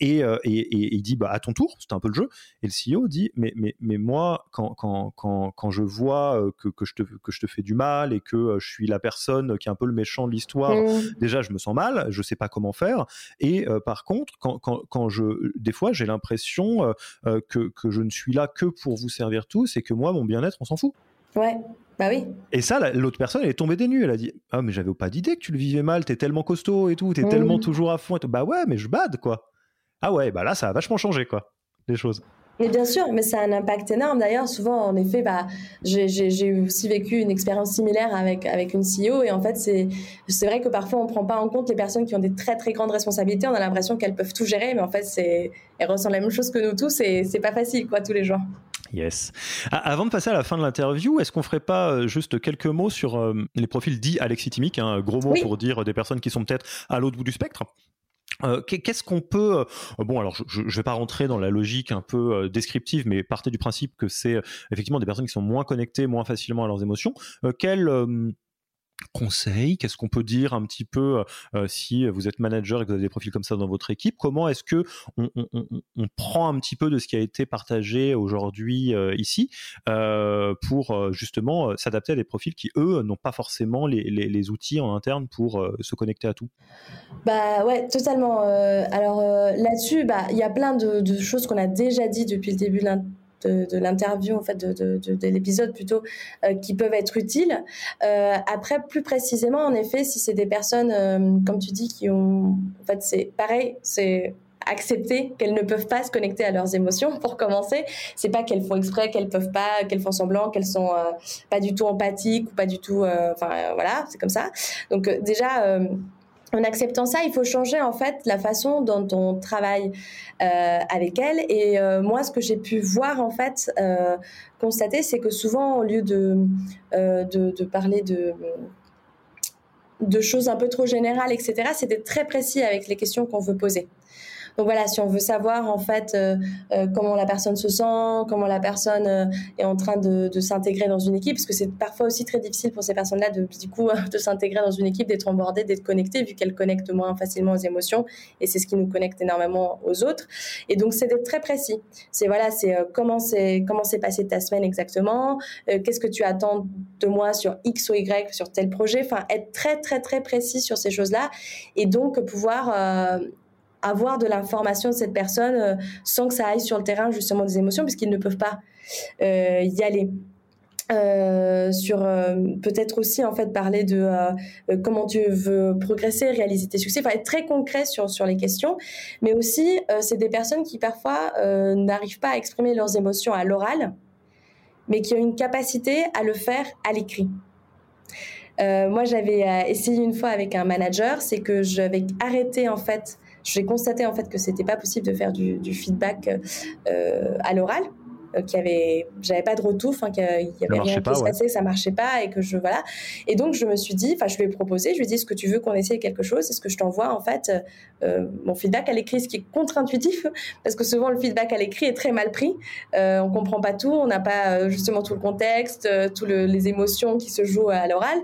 Et, euh, et, et, il dit bah à ton tour, c'est un peu le jeu. Et le CEO dit mais mais mais moi quand quand quand, quand je vois euh, que, que je te que je te fais du mal et que euh, je suis la personne qui est un peu le méchant de l'histoire, mmh. déjà je me sens mal, je sais pas comment faire. Et par contre, quand, quand, quand je des fois j'ai l'impression que que je ne suis là que pour vous servir tous et que moi mon bien-être on s'en fout.
Ouais. Bah oui.
Et ça, l'autre personne, elle est tombée des nues. Elle a dit Ah, mais j'avais pas d'idée que tu le vivais mal, t'es tellement costaud et tout, t'es tellement toujours à fond. Et tout. Bah ouais, mais je bade, quoi. Ah ouais, bah là, ça a vachement changé, quoi, les choses.
Mais bien sûr, mais ça a un impact énorme. D'ailleurs, souvent, en effet, bah, j'ai aussi vécu une expérience similaire avec, avec une CEO. Et en fait, c'est vrai que parfois, on ne prend pas en compte les personnes qui ont des très, très grandes responsabilités. On a l'impression qu'elles peuvent tout gérer, mais en fait, elles ressentent la même chose que nous tous et c'est pas facile, quoi, tous les jours.
Yes. Avant de passer à la fin de l'interview, est-ce qu'on ferait pas euh, juste quelques mots sur euh, les profils dits alexithimiques, un hein, gros mot pour dire des personnes qui sont peut-être à l'autre bout du spectre. Euh, qu'est-ce qu'on peut bon alors je ne vais pas rentrer dans la logique un peu descriptive mais partez du principe que c'est effectivement des personnes qui sont moins connectées moins facilement à leurs émotions. Quelles conseils? Qu'est-ce qu'on peut dire un petit peu euh, si vous êtes manager et que vous avez des profils comme ça dans votre équipe? Comment est-ce que on, prend un petit peu de ce qui a été partagé aujourd'hui euh, ici euh, pour justement s'adapter à des profils qui eux n'ont pas forcément les, outils en interne pour se connecter à tout?
Bah ouais, totalement. alors là-dessus, bah il y a plein de, choses qu'on a déjà dit depuis le début de de, l'interview, en fait, de, de, l'épisode plutôt, euh, qui peuvent être utiles. Euh, après, plus précisément, en effet, si c'est des personnes, euh, comme tu dis, qui ont, en fait, c'est pareil, c'est accepter qu'elles ne peuvent pas se connecter à leurs émotions pour commencer c'est pas qu'elles font exprès qu'elles peuvent pas qu'elles font semblant qu'elles sont pas du tout empathiques ou pas du tout enfin voilà c'est comme ça donc déjà en acceptant ça, il faut changer en fait la façon dont on travaille euh, avec elle. Et euh, moi, ce que j'ai pu voir en fait, euh, constater, c'est que souvent, au lieu de, parler de de choses un peu trop générales, etc., c'était très précis avec les questions qu'on veut poser. Donc voilà, si on veut savoir en fait euh, euh, comment la personne se sent, comment la personne euh, est en train de, s'intégrer dans une équipe, parce que c'est parfois aussi très difficile pour ces personnes-là de du coup de s'intégrer dans une équipe, d'être embordées, d'être connectées, vu qu'elles connectent moins facilement aux émotions, et c'est ce qui nous connecte énormément aux autres. Et donc c'est d'être très précis. C'est voilà, c'est comment c'est comment s'est passée ta semaine exactement, qu'est-ce que tu attends de moi sur X ou Y sur tel projet, enfin être très très très précis sur ces choses-là, et donc pouvoir avoir de l'information de cette personne euh, sans que ça aille sur le terrain justement des émotions, puisqu'ils ne peuvent pas euh, y aller. Euh, sur peut-être aussi en fait parler de comment tu veux progresser, réaliser tes succès, enfin être très concret sur sur les questions, mais aussi c'est des personnes qui parfois n'arrivent pas à exprimer leurs émotions à l'oral, mais qui ont une capacité à le faire à l'écrit. moi, j'avais essayé une fois avec un manager, c'est que j'avais arrêté en fait j'ai constaté en fait que c'était pas possible de faire du, feedback euh, à l'oral euh, qu'il y avait, j'avais pas de retour, enfin qu'il y avait rien qui se passait, ça marchait pas et que je voilà. Et donc je me suis dit, enfin je lui ai proposé, je lui ai dit, est-ce que tu veux qu'on essaye quelque chose? Est-ce que je t'envoie en fait euh, mon feedback à l'écrit, ce qui est contre-intuitif parce que souvent le feedback à l'écrit est très mal pris. Euh, on comprend pas tout, on n'a pas justement tout le contexte, toutes les émotions qui se jouent à l'oral.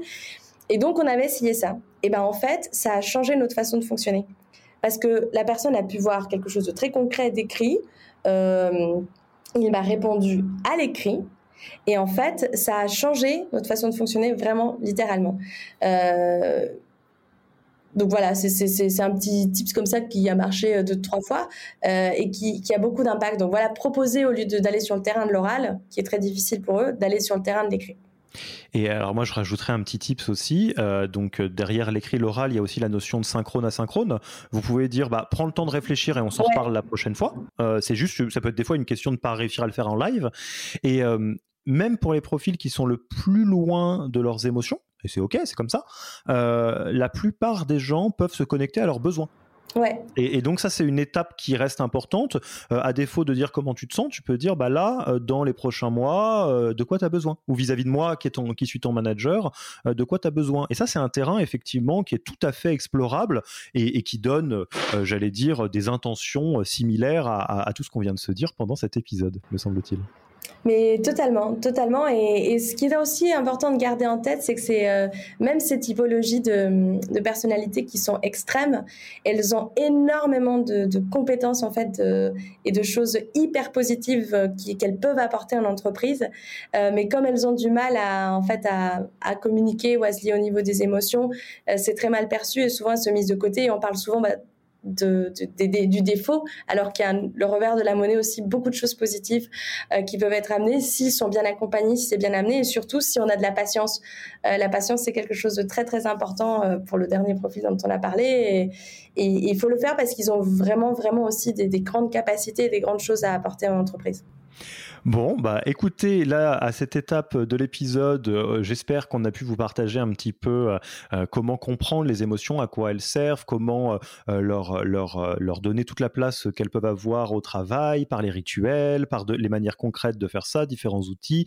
Et donc on avait essayé ça. Et ben en fait, ça a changé notre façon de fonctionner parce que la personne a pu voir quelque chose de très concret d'écrit. Euh, il m'a répondu à l'écrit. Et en fait, ça a changé notre façon de fonctionner vraiment littéralement. Euh, donc voilà, c'est un petit tips comme ça qui a marché euh, deux, trois fois et qui, qui, a beaucoup d'impact. Donc voilà, proposer au lieu d'aller sur le terrain de l'oral, qui est très difficile pour eux, d'aller sur le terrain de l'écrit.
Et alors moi je rajouterais un petit tips aussi. Euh, donc euh, derrière l'écrit, l'oral, il y a aussi la notion de synchrone asynchrone. Vous pouvez dire bah prends le temps de réfléchir et on s'en reparle la prochaine fois. Euh, c'est juste, ça peut être des fois une question de pas réussir à le faire en live. Et même pour les profils qui sont le plus loin de leurs émotions, et c'est ok, c'est comme ça. la plupart des gens peuvent se connecter à leurs besoins. Et, donc ça c'est une étape qui reste importante. Euh, à défaut de dire comment tu te sens, tu peux dire bah là euh, dans les prochains mois euh, de quoi tu as besoin? Ou vis-à-vis de moi qui suis ton manager de quoi tu as besoin? Et ça c'est un terrain effectivement qui est tout à fait explorable et, qui donne j'allais dire des intentions similaires à tout ce qu'on vient de se dire pendant cet épisode me semble-t-il.
Mais totalement, totalement. Et, ce qui est aussi important de garder en tête, c'est que c'est euh, même ces typologies de, personnalités qui sont extrêmes, elles ont énormément de, compétences en fait et de choses hyper positives euh, qu'elles peuvent apporter en entreprise. Euh, mais comme elles ont du mal à en fait à, communiquer ou à se lier au niveau des émotions, c'est très mal perçu et souvent elles se misent de côté. Et on parle souvent bah, de, du défaut, alors qu'il y a le revers de la monnaie aussi beaucoup de choses positives euh, qui peuvent être amenées s'ils sont bien accompagnés, si c'est bien amené, et surtout si on a de la patience. Euh, la patience, c'est quelque chose de très très important euh, pour le dernier profil dont on a parlé, et il faut le faire parce qu'ils ont vraiment vraiment aussi des, des grandes capacités, des grandes choses à apporter à l'entreprise.
Bon, bah écoutez, là, à cette étape de l'épisode, euh, j'espère qu'on a pu vous partager un petit peu euh, euh, comment comprendre les émotions, à quoi elles servent, comment leur, leur, leur donner toute la place qu'elles peuvent avoir au travail, par les rituels, par les manières concrètes de faire ça, différents outils,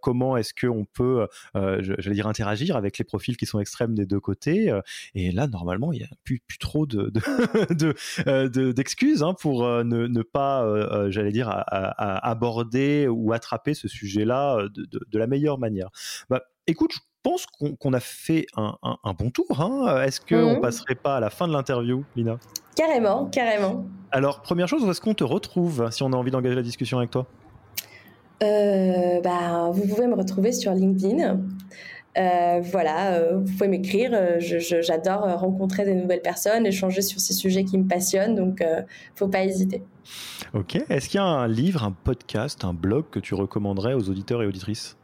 comment est-ce qu'on peut, j'allais dire, interagir avec les profils qui sont extrêmes des deux côtés. et là, normalement, il n'y a plus, plus trop de, d'excuses de, hein, pour ne, pas, j'allais dire, aborder ou attraper ce sujet-là euh, de, la meilleure manière. Bah, écoute, je pense qu'on a fait un, bon tour. Hein. Est-ce qu'on ne mhm. passerait pas à la fin de l'interview, Lina?
Carrément, carrément.
Alors, première chose, où est-ce qu'on te retrouve si on a envie d'engager la discussion avec toi?
Euh, bah, Vous pouvez me retrouver sur LinkedIn. Euh, voilà, vous pouvez m'écrire. J'adore rencontrer des nouvelles personnes, échanger sur ces sujets qui me passionnent, donc ne faut pas hésiter.
Ok. Est-ce qu'il y a un livre, un podcast, un blog que tu recommanderais aux auditeurs et auditrices?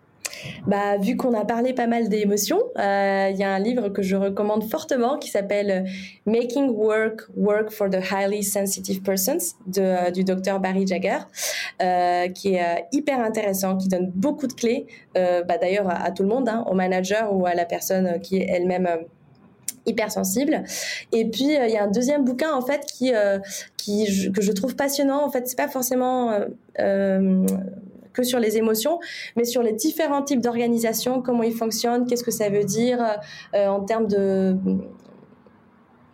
Bah, vu qu'on a parlé pas mal d'émotions, euh, il y a un livre que je recommande fortement qui s'appelle euh, Making Work Work for the Highly Sensitive Persons de, euh, du docteur Barry Jagger, qui est hyper intéressant, qui donne beaucoup de clés, bah, d'ailleurs à, tout le monde, hein, au manager ou à la personne qui est elle-même hypersensible. Et puis euh, il y a un deuxième bouquin en fait qui, euh, qui que je trouve passionnant. En fait, c'est pas forcément euh, que sur les émotions, mais sur les différents types d'organisation, comment ils fonctionnent, qu'est-ce que ça veut dire en termes de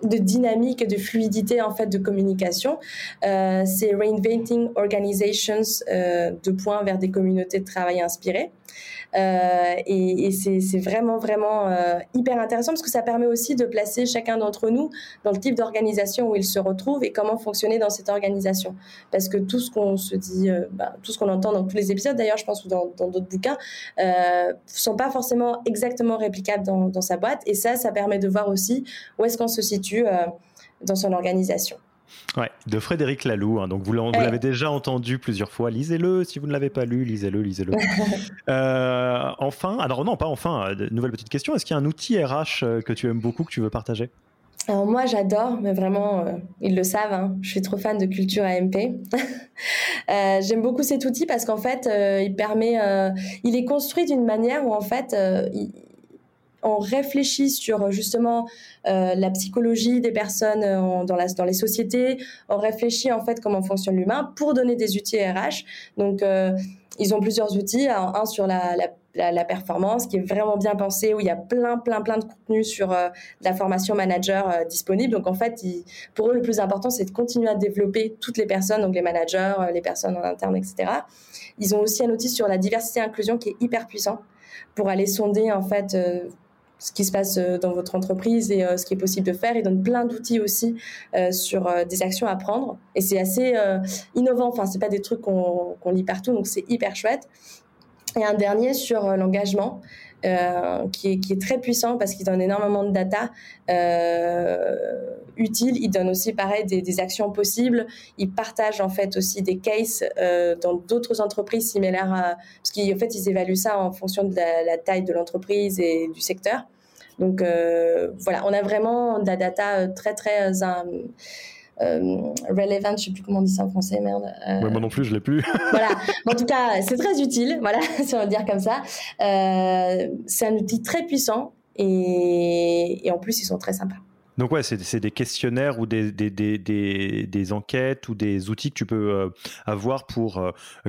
de dynamique et de fluidité en fait de communication. c'est Reinventing Organizations, de points vers des communautés de travail inspirées. Euh, et, c'est vraiment, vraiment euh, hyper intéressant parce que ça permet aussi de placer chacun d'entre nous dans le type d'organisation où il se retrouve et comment fonctionner dans cette organisation. Parce que tout ce qu'on se dit, euh, bah, tout ce qu'on entend dans tous les épisodes, d'ailleurs, je pense, ou dans d'autres bouquins, euh, sont pas forcément exactement réplicables dans, sa boîte. Et ça, ça permet de voir aussi où est-ce qu'on se situe dans son organisation.
Ouais, de Frédéric Laloux. Hein. donc vous l'avez déjà entendu plusieurs fois. Lisez-le. Si vous ne l'avez pas lu, lisez-le, lisez-le. Euh, enfin, alors non, pas enfin. Euh, nouvelle petite question. Est-ce qu'il y a un outil RH euh, que tu aimes beaucoup que tu veux partager?
Alors moi j'adore, mais vraiment ils le savent. Hein. je suis trop fan de culture AMP. J'aime beaucoup cet outil parce qu'en fait il permet, il est construit d'une manière où en fait il, on réfléchit sur justement la psychologie des personnes dans, la, dans les sociétés. On réfléchit en fait comment fonctionne l'humain pour donner des outils RH. Donc, ils ont plusieurs outils. Un sur la, performance qui est vraiment bien pensé, où il y a plein, plein, plein de contenu sur la formation manager disponible. Donc, en fait, pour eux, le plus important, c'est de continuer à développer toutes les personnes, donc les managers, les personnes en interne, etc. Ils ont aussi un outil sur la diversité et inclusion qui est hyper puissant pour aller sonder, en fait, ce qui se passe dans votre entreprise et ce qui est possible de faire. Ils donnent plein d'outils aussi sur des actions à prendre. Et c'est assez innovant. Enfin, c'est pas des trucs qu'on lit partout, donc c'est hyper chouette. Et un dernier sur l'engagement. Euh, qui, est, qui, est, très puissant parce qu'il donne énormément de data euh, utiles. Il donne aussi, pareil, des, actions possibles. Il partage en fait aussi des cases euh, dans d'autres entreprises similaires, à, parce qu'en fait, ils évaluent ça en fonction de la, taille de l'entreprise et du secteur. Donc voilà, on a vraiment de la data très très relevant, je sais plus comment on dit ça en français, merde.
Euh, moi non plus, je l'ai plus.
voilà. En tout cas, c'est très utile, voilà, si on veut dire comme ça. Euh, c'est un outil très puissant et, et, en plus, ils sont très sympas.
Donc ouais, c'est des questionnaires ou des, des, des, des, enquêtes ou des outils que tu peux euh, avoir pour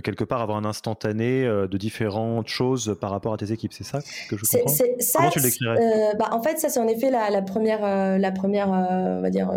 quelque part avoir un instantané de différentes choses par rapport à tes équipes. C'est ça que je comprends?
ça, Comment tu le bah, En fait, ça c'est en effet la, la première, la première on va dire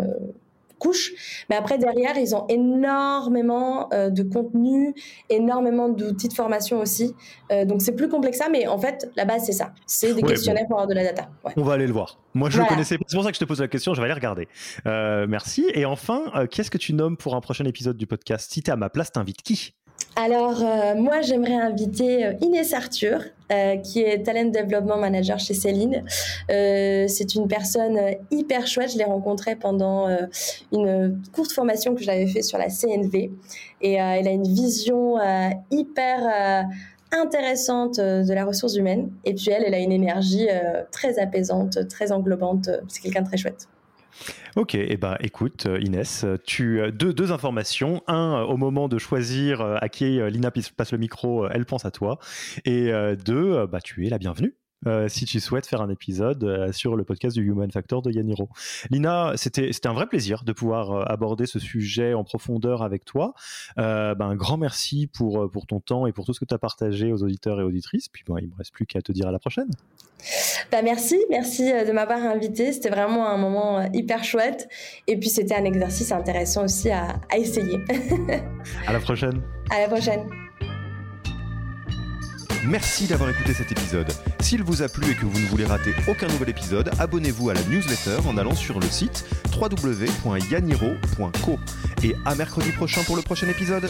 couche. Mais après, derrière, ils ont énormément euh, de contenu, énormément d'outils de formation aussi. Euh, donc, c'est plus complexe ça, mais en fait, la base, c'est ça. C'est des questionnaires pour avoir de la data.
On va aller le voir. Moi, je le connaissais. C'est pour ça que je te pose la question. Je vais aller regarder. Euh, merci. Et enfin, qu'est-ce que tu nommes pour un prochain épisode du podcast? Si tu es à ma place, t'invites qui?
Alors, moi, j'aimerais inviter Inès Arthur, euh, qui est Talent Development Manager chez Céline. Euh, c'est une personne hyper chouette. Je l'ai rencontrée pendant euh, une courte formation que j'avais fait sur la CNV. Et elle a une vision hyper intéressante de la ressource humaine. Et puis elle, elle a une énergie très apaisante, très englobante. C'est quelqu'un de très chouette.
Ok, et eh ben écoute Inès, tu deux, deux informations. Un, au moment de choisir à qui Lina passe le micro, elle pense à toi. Et deux, bah tu es la bienvenue. si tu souhaites faire un épisode sur le podcast du Human Factor de Yaniro. Lina, c'était un vrai plaisir de pouvoir aborder ce sujet en profondeur avec toi. Ben, un grand merci pour, pour ton temps et pour tout ce que tu as partagé aux auditeurs et auditrices. Puis bon, il ne me reste plus qu'à te dire à la prochaine.
Bah merci, merci euh, de m'avoir invité. C'était vraiment un moment euh, hyper chouette. Et puis c'était un exercice intéressant aussi à, à essayer.
à la prochaine.
À la prochaine.
Merci d'avoir écouté cet épisode. S'il vous a plu et que vous ne voulez rater aucun nouvel épisode, abonnez-vous à la newsletter en allant sur le site www.yaniro.co. Et à mercredi prochain pour le prochain épisode.